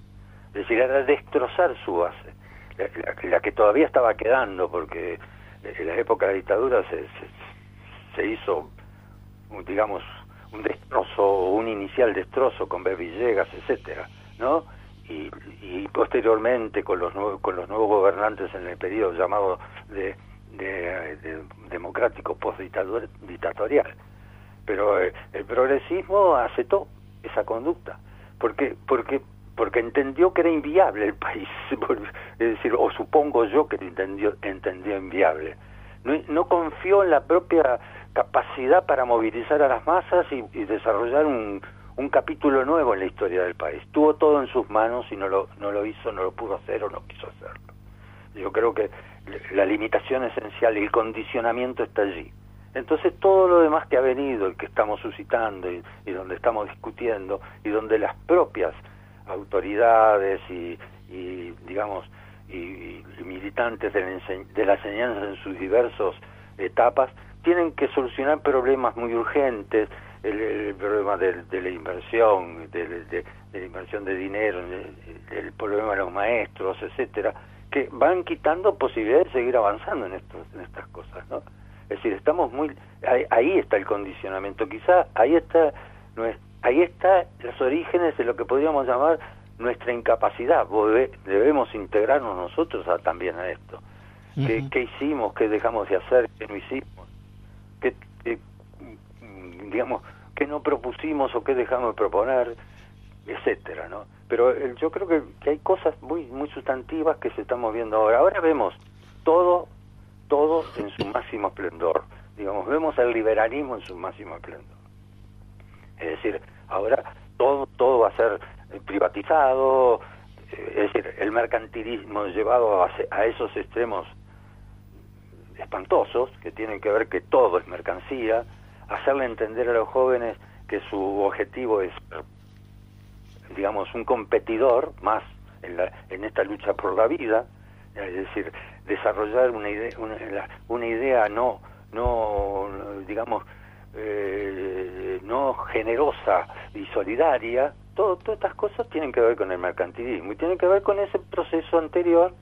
Es decir, era destrozar su base, la, la, que todavía estaba quedando, porque en la época de la dictadura se, se, hizo, digamos, un destrozo, un inicial destrozo con B. Villegas, etcétera, ¿no? Y, y, posteriormente con los nuevos, con los nuevos gobernantes en el periodo llamado de, de, de democrático postdictatorial. Pero eh, el progresismo aceptó esa conducta, porque porque porque entendió que era inviable el país, es decir, o supongo yo que entendió entendió inviable. No, confió en la propia capacidad para movilizar a las masas y, desarrollar un, un capítulo nuevo en la historia del país. Tuvo todo en sus manos y no lo, no lo hizo, no lo pudo hacer o no quiso hacerlo. Yo creo que la limitación esencial y el condicionamiento está allí. Entonces todo lo demás que ha venido y que estamos suscitando y donde estamos discutiendo y donde las propias autoridades y, y digamos y, militantes de la, de la enseñanza en sus diversas etapas tienen que solucionar problemas muy urgentes, el, el problema de, la inversión, de, la inversión de dinero, el, problema de los maestros, etcétera, que van quitando posibilidades de seguir avanzando en, estos, estas cosas, ¿no? Es decir, estamos muy ahí, ahí está el condicionamiento, quizá ahí está ahí está los orígenes de lo que podríamos llamar nuestra incapacidad. Debemos integrarnos nosotros a, también a esto. Uh -huh. ¿Qué, ¿Qué, hicimos? ¿Qué dejamos de hacer? ¿Qué no hicimos? ¿Qué, qué digamos, qué no propusimos o qué dejamos de proponer, etcétera, ¿no? Pero eh, yo creo que, que, hay cosas muy muy sustantivas que se estamos viendo ahora. Ahora vemos todo todo en su máximo esplendor. Digamos, vemos el liberalismo en su máximo esplendor. Es decir, ahora todo todo va a ser privatizado, eh, es decir, el mercantilismo llevado a, a esos extremos espantosos que tienen que ver que todo es mercancía, hacerle entender a los jóvenes que su objetivo es, digamos, un competidor más en, la, en esta lucha por la vida, es decir, desarrollar una idea, una, una idea no, no, digamos, eh, no generosa y solidaria, todo, todas estas cosas tienen que ver con el mercantilismo y tienen que ver con ese proceso anterior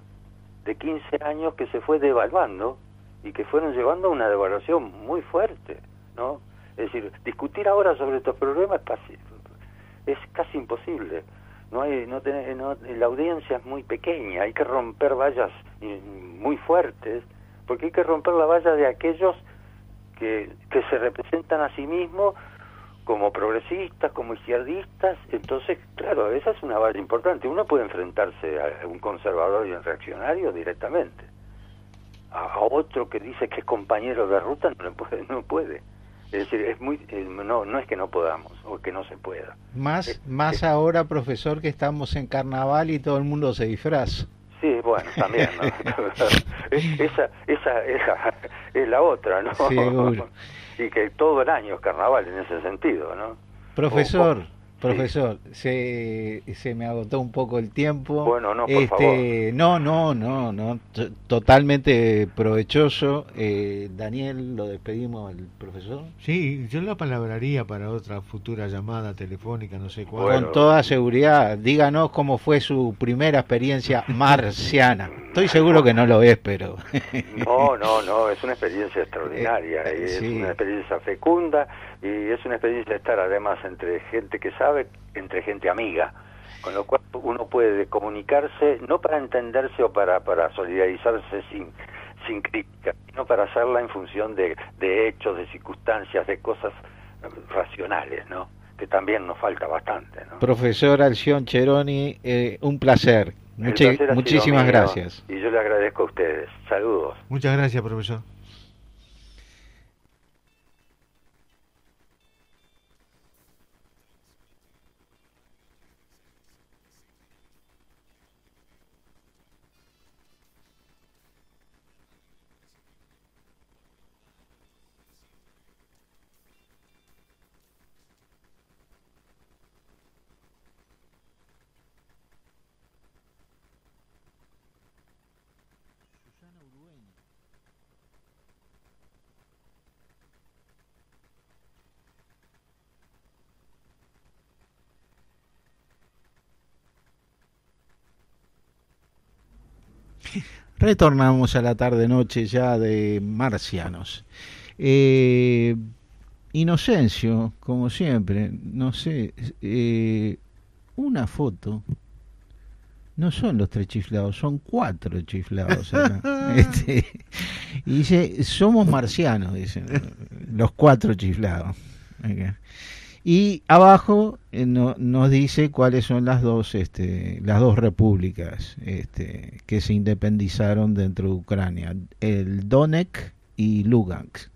de 15 años que se fue devaluando y que fueron llevando a una devaluación muy fuerte, ¿no? Es decir, discutir ahora sobre estos problemas es casi, es casi imposible. No hay, no, ten, no la audiencia es muy pequeña, hay que romper vallas muy fuertes, porque hay que romper la valla de aquellos que, que se representan a sí mismos como progresistas, como izquierdistas, entonces, claro, esa es una base importante. Uno puede enfrentarse a un conservador y un reaccionario directamente. A, otro que dice que es compañero de ruta no puede, no puede. Es decir, es muy, eh, no, no es que no podamos o que no se pueda. Más, más ahora, profesor, que estamos en carnaval y todo el mundo se disfraza. Sí, bueno, también, ¿no? Es- esa, esa, esa es la otra, ¿no? Seguro. Y que todo el año es carnaval en ese sentido, ¿no? Profesor, O- profesor, se, se me agotó un poco el tiempo. Bueno, no, por este, No, no, no, no, t- totalmente provechoso. Eh, Daniel, lo despedimos al profesor. Sí, yo la palabraría para otra futura llamada telefónica, no sé cuándo. Bueno. Con toda seguridad, díganos cómo fue su primera experiencia marciana. Estoy seguro que no lo es, pero... No, no, no, es una experiencia extraordinaria, Eh, y es sí. una experiencia fecunda y es una experiencia de estar además entre gente que sabe, entre gente amiga, con lo cual uno puede comunicarse no para entenderse o para, para solidarizarse sin, sin crítica, sino para hacerla en función de, de hechos, de circunstancias, de cosas eh, racionales, ¿no? Que también nos falta bastante, ¿no? Profesor Alción Cheroni, eh, un placer. Muchi- placer muchísimas gracias. Y yo le agradezco a ustedes. Saludos. Muchas gracias, profesor. Retornamos a la tarde-noche ya de Marcianos. Eh, Inocencio, como siempre, no sé, eh, una foto. No son los tres chiflados, son cuatro chiflados. acá. Este, y dice, somos marcianos, dicen, los cuatro chiflados. Acá. Y abajo eh, no- nos dice cuáles son las dos, este, las dos repúblicas este, que se independizaron dentro de Ucrania, el Donetsk y Lugansk.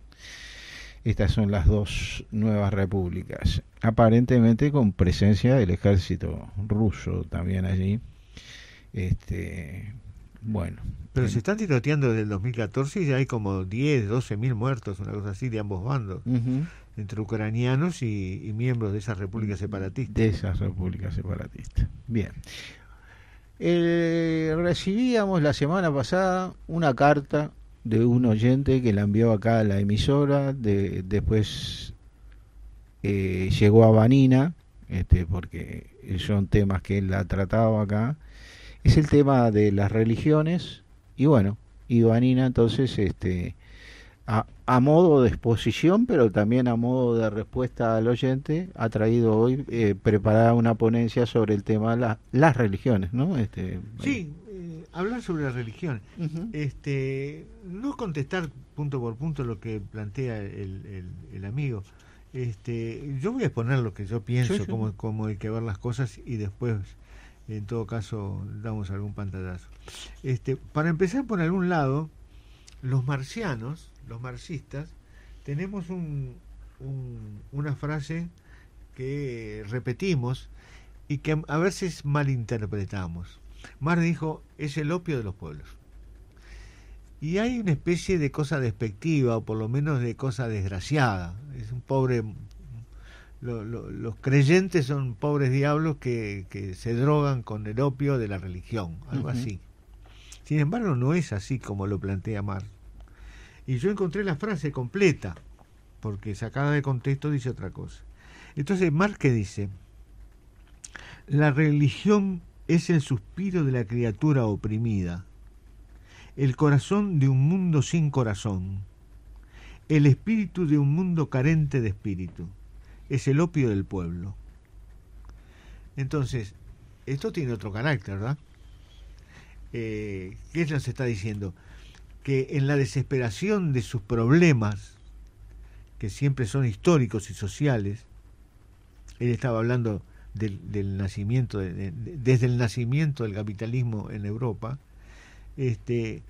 Estas son las dos nuevas repúblicas, aparentemente con presencia del ejército ruso también allí. Este, bueno, Pero se están tiroteando desde el 2014 y ya hay como 10, 12 mil muertos, una cosa así, de ambos bandos, entre ucranianos y, y miembros de esas repúblicas separatistas. de esas repúblicas separatistas. Bien. Eh, recibíamos la semana pasada una carta de un oyente que la envió acá a la emisora, de, después eh, llegó a Vanina, este, porque son temas que él la trataba acá, es el tema de las religiones, y bueno, y Vanina entonces, este, a, a modo de exposición, pero también a modo de respuesta al oyente, ha traído hoy eh, preparada una ponencia sobre el tema de la- las religiones, ¿no? Este, Sí, eh, hablar sobre la religión. Este, no contestar punto por punto lo que plantea el, el- el amigo. Este, yo voy a exponer lo que yo pienso, Sí, sí. Cómo, cómo hay que ver las cosas y después, en todo caso, damos algún pantallazo. Este, para empezar por algún lado, los marcianos, los marxistas, tenemos un, un- una frase que repetimos y que a veces malinterpretamos. Marx dijo, es el opio de los pueblos. Y hay una especie de cosa despectiva, o por lo menos de cosa desgraciada. Es un pobre... lo- lo- los creyentes son pobres diablos que, que se drogan con el opio de la religión, algo así. Sin embargo, no es así como lo plantea Marx. Y yo encontré la frase completa, porque sacada de contexto dice otra cosa. Entonces, Marx que dice, la religión es el suspiro de la criatura oprimida, el corazón de un mundo sin corazón, el espíritu de un mundo carente de espíritu, es el opio del pueblo. Entonces, esto tiene otro carácter, ¿verdad? Eh, ¿Qué nos está diciendo? Que en la desesperación de sus problemas, que siempre son históricos y sociales, él estaba hablando del, nacimiento, de- desde el nacimiento del capitalismo en Europa, este,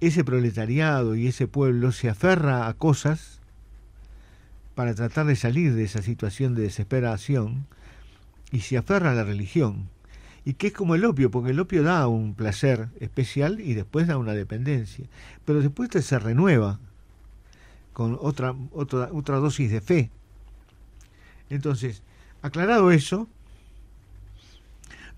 ese proletariado y ese pueblo se aferra a cosas para tratar de salir de esa situación de desesperación y se aferra a la religión. Y que es como el opio, porque el opio da un placer especial y después da una dependencia. Pero después se renueva con otra, otra, otra dosis de fe. Entonces, aclarado eso,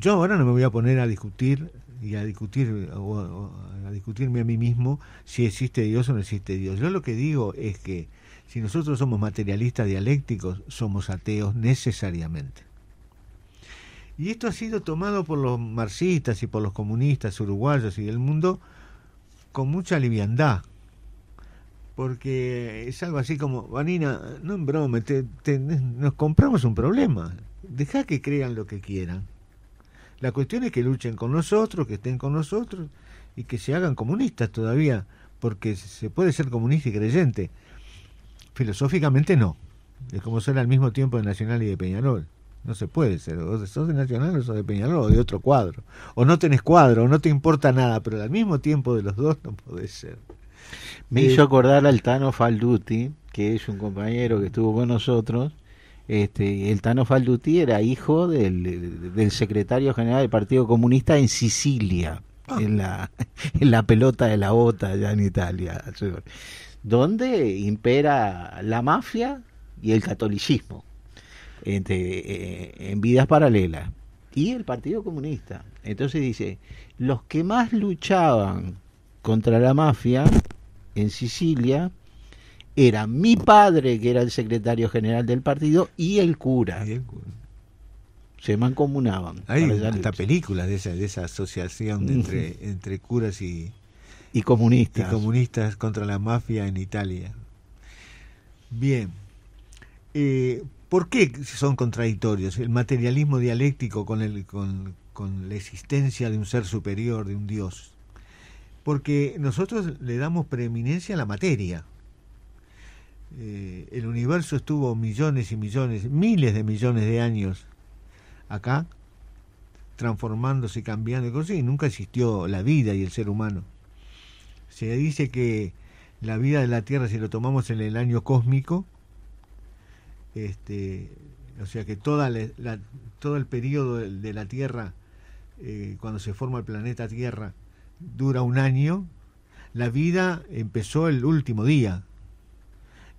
yo ahora no me voy a poner a discutir y a discutir o a discutirme a mí mismo si existe Dios o no existe Dios. Yo lo que digo es que si nosotros somos materialistas dialécticos, somos ateos necesariamente. Y esto ha sido tomado por los marxistas y por los comunistas uruguayos y del mundo con mucha liviandad. Porque es algo así como, Vanina, no en broma, te- nos compramos un problema. Deja que crean lo que quieran. La cuestión es que luchen con nosotros, que estén con nosotros y que se hagan comunistas todavía, porque se puede ser comunista y creyente. Filosóficamente no. Es como ser al mismo tiempo de Nacional y de Peñarol. No se puede ser. O sos de Nacional o sos de Peñarol o de otro cuadro. O no tenés cuadro, o no te importa nada, pero al mismo tiempo de los dos no podés ser. Me Eh, hizo acordar al Tano Falduti, que es un compañero que estuvo con nosotros. Este, el Tano Falduti era hijo del, del secretario general del Partido Comunista en Sicilia, Ah. en, la, en la pelota de la bota allá en Italia, donde impera la mafia y el catolicismo entre, eh, en vidas paralelas y el Partido Comunista. Entonces dice, los que más luchaban contra la mafia en Sicilia era mi padre, que era el secretario general del partido, y el cura. Se mancomunaban. hay hasta lucha. películas de esa, de esa asociación entre, entre curas y, y y comunistas. comunistas contra la mafia en Italia. Bien. Eh, ¿Por qué son contradictorios? El materialismo dialéctico con, el, con, con la existencia de un ser superior, de un Dios. Porque nosotros le damos preeminencia a la materia. Eh, el universo estuvo millones y millones, miles de millones de años acá, transformándose cambiando y cosas, y nunca existió la vida y el ser humano. Se dice que la vida de la Tierra, si lo tomamos en el año cósmico, este, o sea que toda la- todo el periodo de, de la Tierra, eh, cuando se forma el planeta Tierra, dura un año, la vida empezó el último día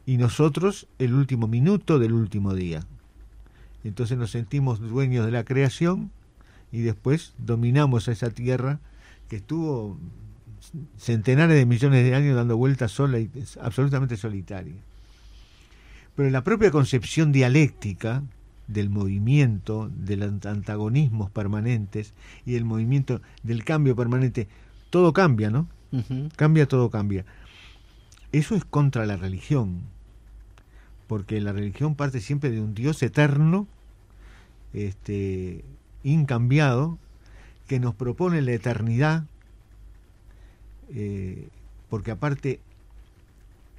y nosotros el último minuto del último día. Entonces nos sentimos dueños de la creación y después dominamos a esa Tierra que estuvo centenares de millones de años dando vueltas sola y absolutamente solitaria. Pero la propia concepción dialéctica del movimiento, de los antagonismos permanentes y del movimiento del cambio permanente, todo cambia, ¿no? Cambia, todo cambia. Eso es contra la religión, porque la religión parte siempre de un Dios eterno, este, incambiado, que nos propone la eternidad, eh, porque aparte,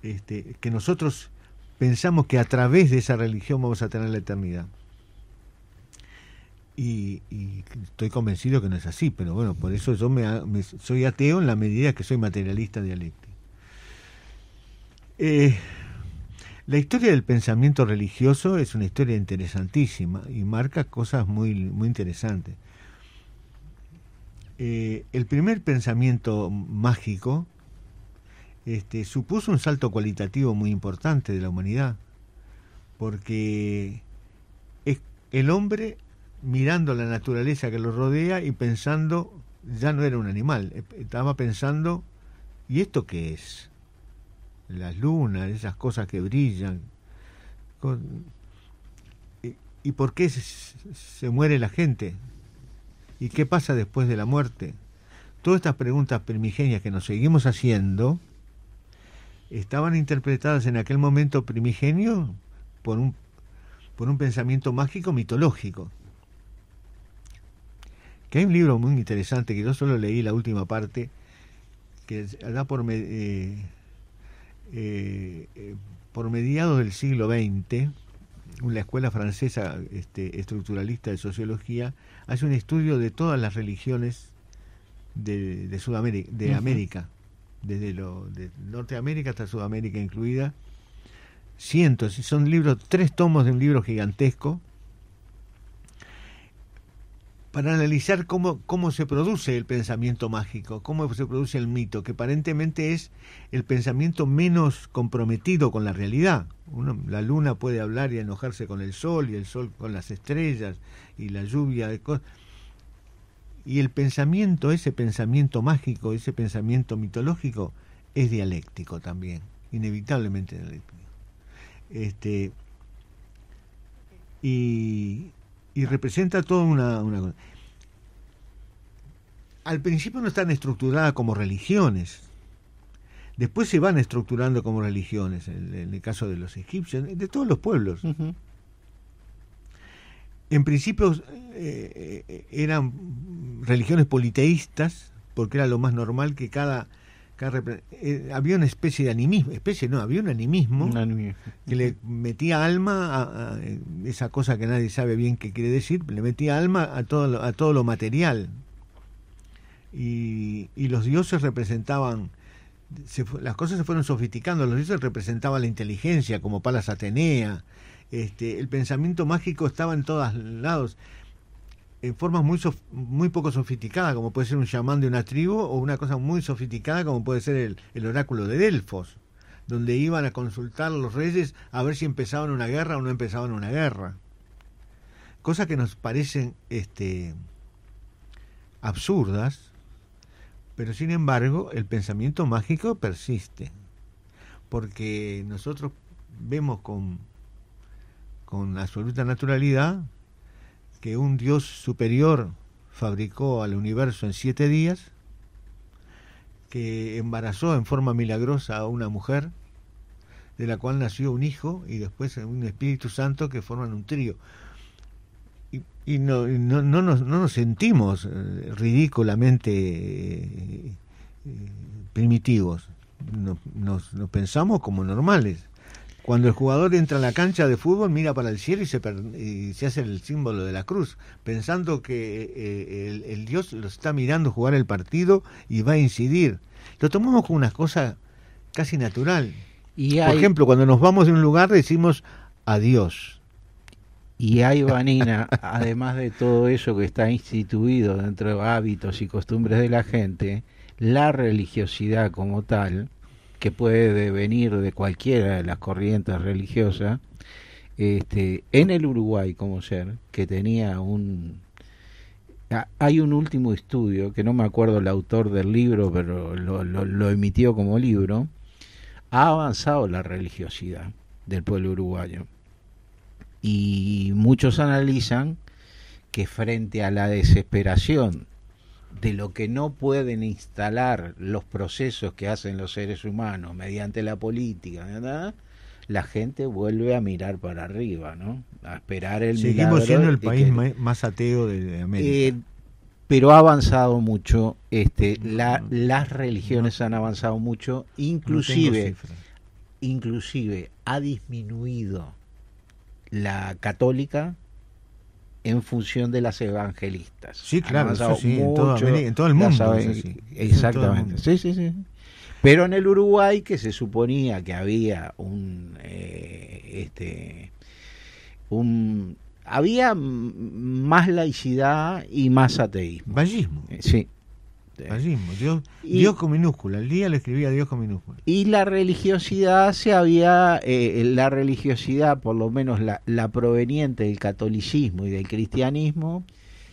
este, que nosotros pensamos que a través de esa religión vamos a tener la eternidad. Y, estoy convencido que no es así, pero bueno, por eso yo me- soy ateo en la medida que soy materialista dialéctico. Eh, la historia del pensamiento religioso es una historia interesantísima y marca cosas muy, muy interesantes. Eh, el primer pensamiento mágico este, supuso un salto cualitativo muy importante de la humanidad, porque es el hombre mirando la naturaleza que lo rodea y pensando, ya no era un animal, eh, estaba pensando, ¿y esto qué es? Las lunas, esas cosas que brillan. con- ¿Y, por qué se muere la gente? ¿Y qué pasa después de la muerte? Todas estas preguntas primigenias que nos seguimos haciendo estaban interpretadas en aquel momento primigenio por un, por un pensamiento mágico mitológico. Que hay un libro muy interesante que yo solo leí la última parte, que da por, eh, eh, eh, por mediados del siglo XX, la escuela francesa este, estructuralista de sociología, hace un estudio de todas las religiones de, de Sudamérica, de. América, desde lo, de Norteamérica hasta Sudamérica incluida, cientos, son libros, tres tomos de un libro gigantesco, para analizar cómo, cómo se produce el pensamiento mágico, cómo se produce el mito, que aparentemente es el pensamiento menos comprometido con la realidad. Uno- la luna puede hablar y enojarse con el sol, y el sol con las estrellas, y la lluvia. Y el pensamiento, ese pensamiento mágico, ese pensamiento mitológico, es dialéctico también, inevitablemente dialéctico. Este, y, y representa toda una. Al principio no están estructuradas como religiones, después se van estructurando como religiones, en, en el caso de los egipcios, de todos los pueblos. En principio eh, eh, eran religiones politeístas, porque era lo más normal que cada... eh, había una especie de animismo, especie no, había un animismo Una niña. que le metía alma a, a esa cosa que nadie sabe bien qué quiere decir, le metía alma a todo lo, a todo lo material. Y, y los dioses representaban, se las cosas se fueron sofisticando, los dioses representaban la inteligencia, como Palas Atenea, este, el pensamiento mágico estaba en todos lados, en formas muy, sof- muy poco sofisticadas, como puede ser un chamán de una tribu, o una cosa muy sofisticada, como puede ser el, el oráculo de Delfos donde iban a consultar a los reyes a ver si empezaban una guerra o no empezaban una guerra. Cosas que nos parecen este, absurdas, pero sin embargo el pensamiento mágico persiste, porque nosotros vemos con, con absoluta naturalidad que un Dios superior fabricó al universo en siete días, que embarazó en forma milagrosa a una mujer, de la cual nació un hijo y después un Espíritu Santo que forman un trío. Y, no, no, no, nos, no nos sentimos eh, ridículamente eh, eh, primitivos, No- nos, nos pensamos como normales. Cuando el jugador entra a la cancha de fútbol, mira para el cielo y se, per- y se hace el símbolo de la cruz, pensando que eh, el, el Dios lo está mirando jugar el partido y va a incidir. Lo tomamos como una cosa casi natural. Y Por hay, ejemplo, cuando nos vamos de un lugar decimos adiós. Y hay, Vanina, además de todo eso que está instituido dentro de hábitos y costumbres de la gente, la religiosidad como tal, que puede venir de cualquiera de las corrientes religiosas, este, en el Uruguay como ser, que tenía un... ha- Hay un último estudio, que no me acuerdo el autor del libro, pero lo, lo- lo emitió como libro, ha avanzado la religiosidad del pueblo uruguayo. Y muchos analizan que frente a la desesperación de lo que no pueden instalar los procesos que hacen los seres humanos mediante la política, ¿verdad? la gente vuelve a mirar para arriba, ¿no? A esperar el milagro Seguimos siendo el país que- más ateo de, América. eh, pero ha avanzado mucho, este, la- No, las religiones han avanzado mucho, inclusive, inclusive ha disminuido la católica en función de las evangelistas. Sí, claro, eso sí, en toda América- en todo el mundo Exactamente, mundo. sí, sí, sí. Pero en el Uruguay, que se suponía que había un, eh, este, un, había más laicidad y más ateísmo. Vallismo. Sí. Vallismo. Dios, Y- Dios con minúscula. El día lo escribía Dios con minúscula. Y la religiosidad se había, eh, la religiosidad, por lo menos la, la proveniente del catolicismo y del cristianismo,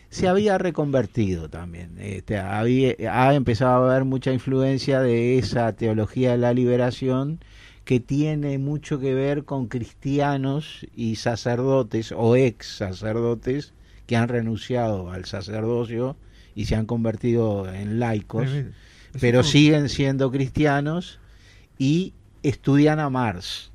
se había reconvertido también. Este, había, ha empezado a haber mucha influencia de esa teología de la liberación que tiene mucho que ver con cristianos y sacerdotes o ex sacerdotes que han renunciado al sacerdocio y se han convertido en laicos pero siguen siendo cristianos y estudian a Marx.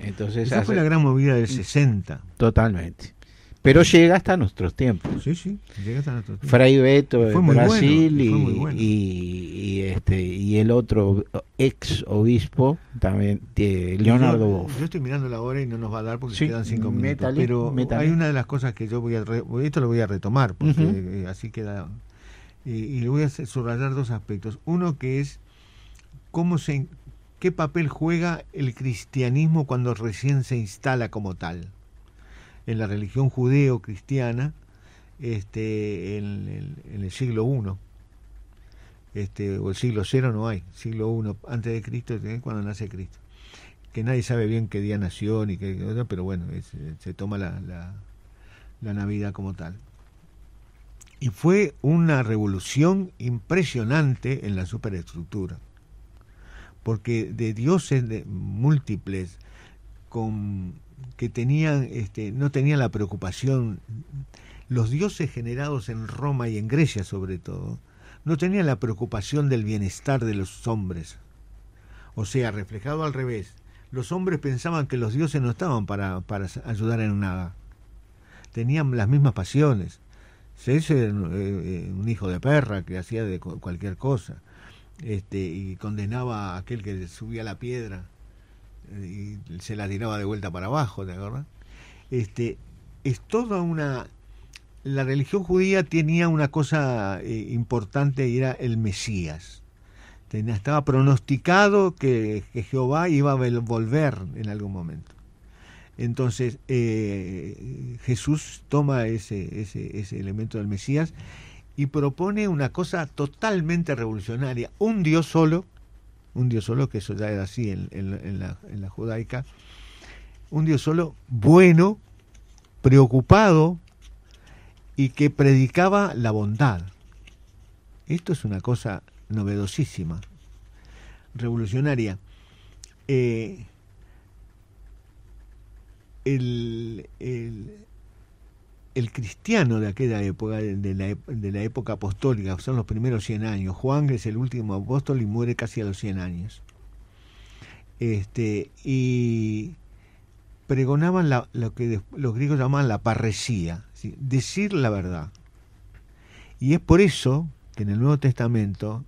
Entonces, Esa fue la gran movida del 60. totalmente. Pero llega hasta nuestros tiempos. Sí, sí, llega hasta nuestro tiempo. Fray Beto en Brasil bueno, y, bueno. y, y este y el otro ex obispo también eh, Leonardo yo, Boff. yo estoy mirando la hora y no nos va a dar porque Sí, quedan cinco minutos. pero hay una de las cosas que yo voy a... re- esto lo voy a retomar porque así queda... Y, y le voy a subrayar dos aspectos. Uno que es cómo se, qué papel juega el cristianismo cuando recién se instala como tal. En la religión judeo-cristiana, este, en, el- en el siglo I, este, o el siglo cero no hay, siglo I antes de Cristo, es cuando nace Cristo. Que nadie sabe bien qué día nació ni qué, pero bueno, eh, se toma la, la, la Navidad como tal. Y fue una revolución impresionante en la superestructura, porque de dioses múltiples con que tenían este, no tenían la preocupación los dioses generados en Roma y en Grecia sobre todo no tenían la preocupación del bienestar de los hombres. O sea reflejado al revés los hombres pensaban que los dioses no estaban para, para ayudar en nada. Tenían las mismas pasiones Zeus era un, eh, un hijo de perra que hacía de cu- cualquier cosa este, y condenaba a aquel que subía la piedra eh, y se la tiraba de vuelta para abajo, ¿te acuerdas? Este, es toda una... La religión judía tenía una cosa eh, importante y era el Mesías. Tenía- estaba pronosticado que, que Jehová iba a volver en algún momento. Entonces eh, Jesús toma ese, ese, elemento del Mesías y propone una cosa totalmente revolucionaria. Un Dios solo, un Dios solo, que eso ya era así en, en la judaica, un Dios solo, bueno, preocupado y que predicaba la bondad. Esto es una cosa novedosísima, revolucionaria. Eh, el, el, el cristiano de aquella época, de la, de la época apostólica, son los primeros 100 años. Juan es el último apóstol y muere casi a los 100 años. Este, y pregonaban la- lo que los griegos llamaban la parresía, ¿sí? decir la verdad. Y es por eso que en el Nuevo Testamento,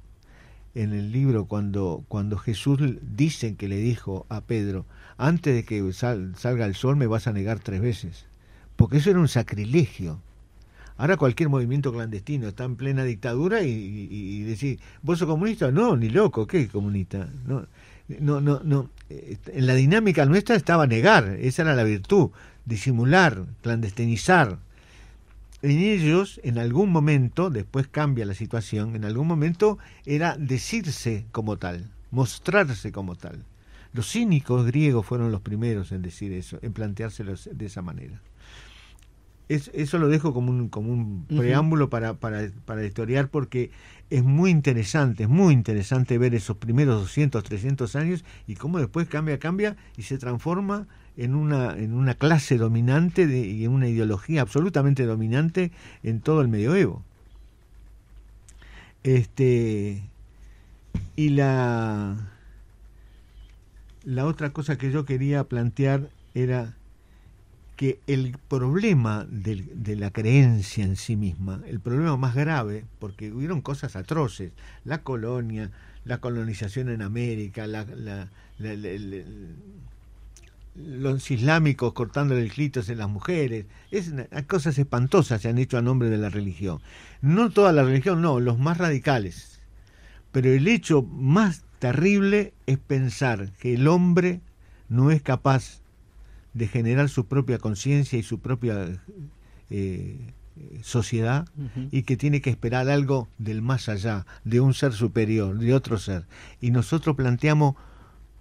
en el libro, cuando, cuando Jesús dicen que le dijo a Pedro, antes de que sal- salga el sol me vas a negar tres veces, porque eso era un sacrilegio. Ahora cualquier movimiento clandestino está en plena dictadura y, y, decir, ¿vos sos comunista? No, ni loco, ¿qué comunista? No, no, no, no. Eh, En la dinámica nuestra estaba negar, esa era la virtud, disimular, clandestinizar. En ellos, en algún momento, después cambia la situación, en algún momento era decirse como tal, mostrarse como tal. Los cínicos griegos fueron los primeros en decir eso, en planteárselo de esa manera. Es- eso lo dejo como un, como un preámbulo para, para, para historiar porque es muy interesante, es muy interesante ver esos primeros 200, 300 años y cómo después cambia, cambia y se transforma en una, en una clase dominante de- y en una ideología absolutamente dominante en todo el medioevo. Este, y la, la otra cosa que yo quería plantear era que el problema del- de, la creencia en sí misma, el problema más grave, porque hubieron cosas atroces, la colonia, la colonización en América, la- los islámicos cortándole el clítoris en las mujeres, es una- cosas espantosas se han hecho a nombre de la religión. No toda la religión, no, los más radicales. Pero el hecho más terrible es pensar que el hombre no es capaz de generar su propia conciencia y su propia eh, sociedad y que tiene que esperar algo del más allá, de un ser superior, de otro ser. Y nosotros planteamos,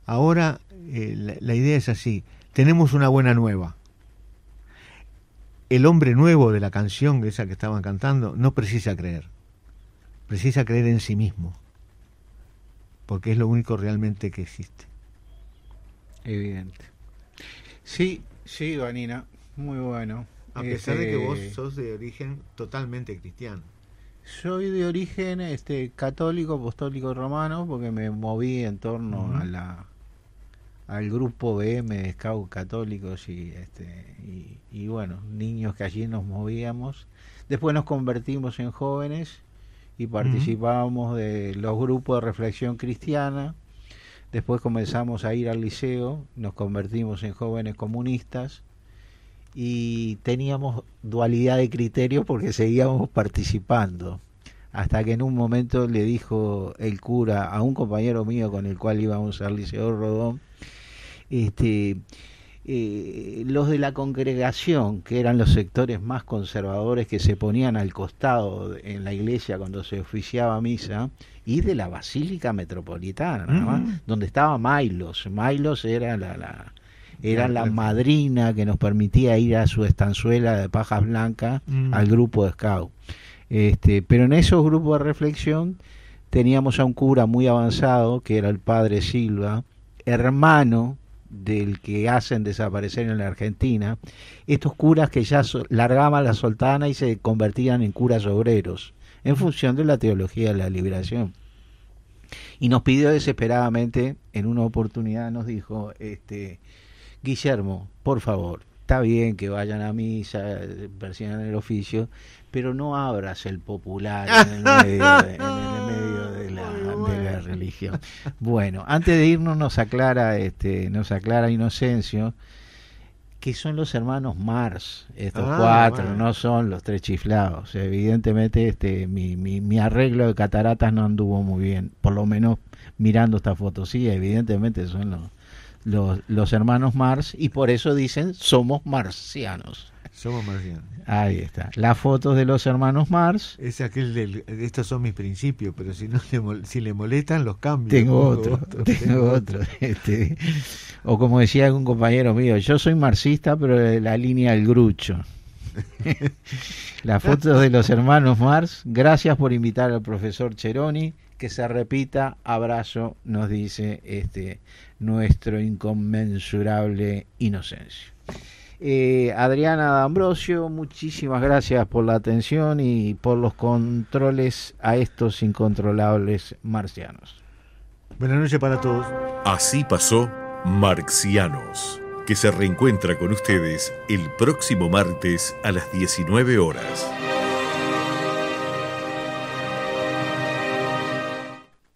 ahora eh, la, la idea es así, tenemos una buena nueva. El hombre nuevo de la canción, esa que estaban cantando, no precisa creer, precisa creer en sí mismo, porque es lo único realmente que existe. Evidente. Sí, sí, Vanina, muy bueno. A pesar de que vos Este, sos de origen totalmente cristiano. Soy de origen este católico, apostólico romano, porque me moví en torno a la al grupo BM de Scouts Católicos y, este, y, y bueno, niños que allí nos movíamos. Después nos convertimos en jóvenes y participábamos de los grupos de reflexión cristiana. Después comenzamos a ir al liceo, nos convertimos en jóvenes comunistas y teníamos dualidad de criterio porque seguíamos participando. Hasta que en un momento le dijo el cura a un compañero mío con el cual íbamos al Liceo Rodón, este, eh, los de la congregación, que eran los sectores más conservadores que se ponían al costado en la iglesia cuando se oficiaba misa, y de la Basílica Metropolitana, Mm. donde estaba Mailos. Mailos era la, la- era la madrina que nos permitía ir a su estanzuela de pajas blancas Mm. al grupo de scout. Este, pero en esos grupos de reflexión teníamos a un cura muy avanzado, que era el padre Silva, hermano del que hacen desaparecer en la Argentina, estos curas que ya largaban la soltana y se convertían en curas obreros, en función de la teología de la liberación. Y nos pidió desesperadamente, en una oportunidad nos dijo, este, Guillermo, por favor, está bien que vayan a misa, persigan el oficio, pero no abras el popular en el medio en el medio religión. Bueno, antes de irnos nos aclara, este, nos aclara Inocencio que son los hermanos Mars, estos Ah, cuatro, bueno. no son los tres chiflados. Evidentemente, este, mi, mi, mi arreglo de cataratas no anduvo muy bien, por lo menos mirando esta foto. Sí, evidentemente son los, los, los hermanos Mars y por eso dicen somos marcianos. Somos marcianos. Ahí está. Las fotos de los hermanos Mars. Es aquel del, estos son mis principios, pero si no le, mol- si le molestan los cambio. Tengo otro, tengo otro. Este, o como decía algún compañero mío, yo soy marxista, pero de la línea del grucho. Las fotos de los hermanos Mars. Gracias por invitar al profesor Cheroni. Que se repita. Abrazo, nos dice este nuestro inconmensurable inocencio. Eh, Adriana D'Ambrosio, muchísimas gracias por la atención y por los controles a estos incontrolables marcianos. Buenas noches para todos. Así pasó Marxianos, que se reencuentra con ustedes el próximo martes a las 19 horas.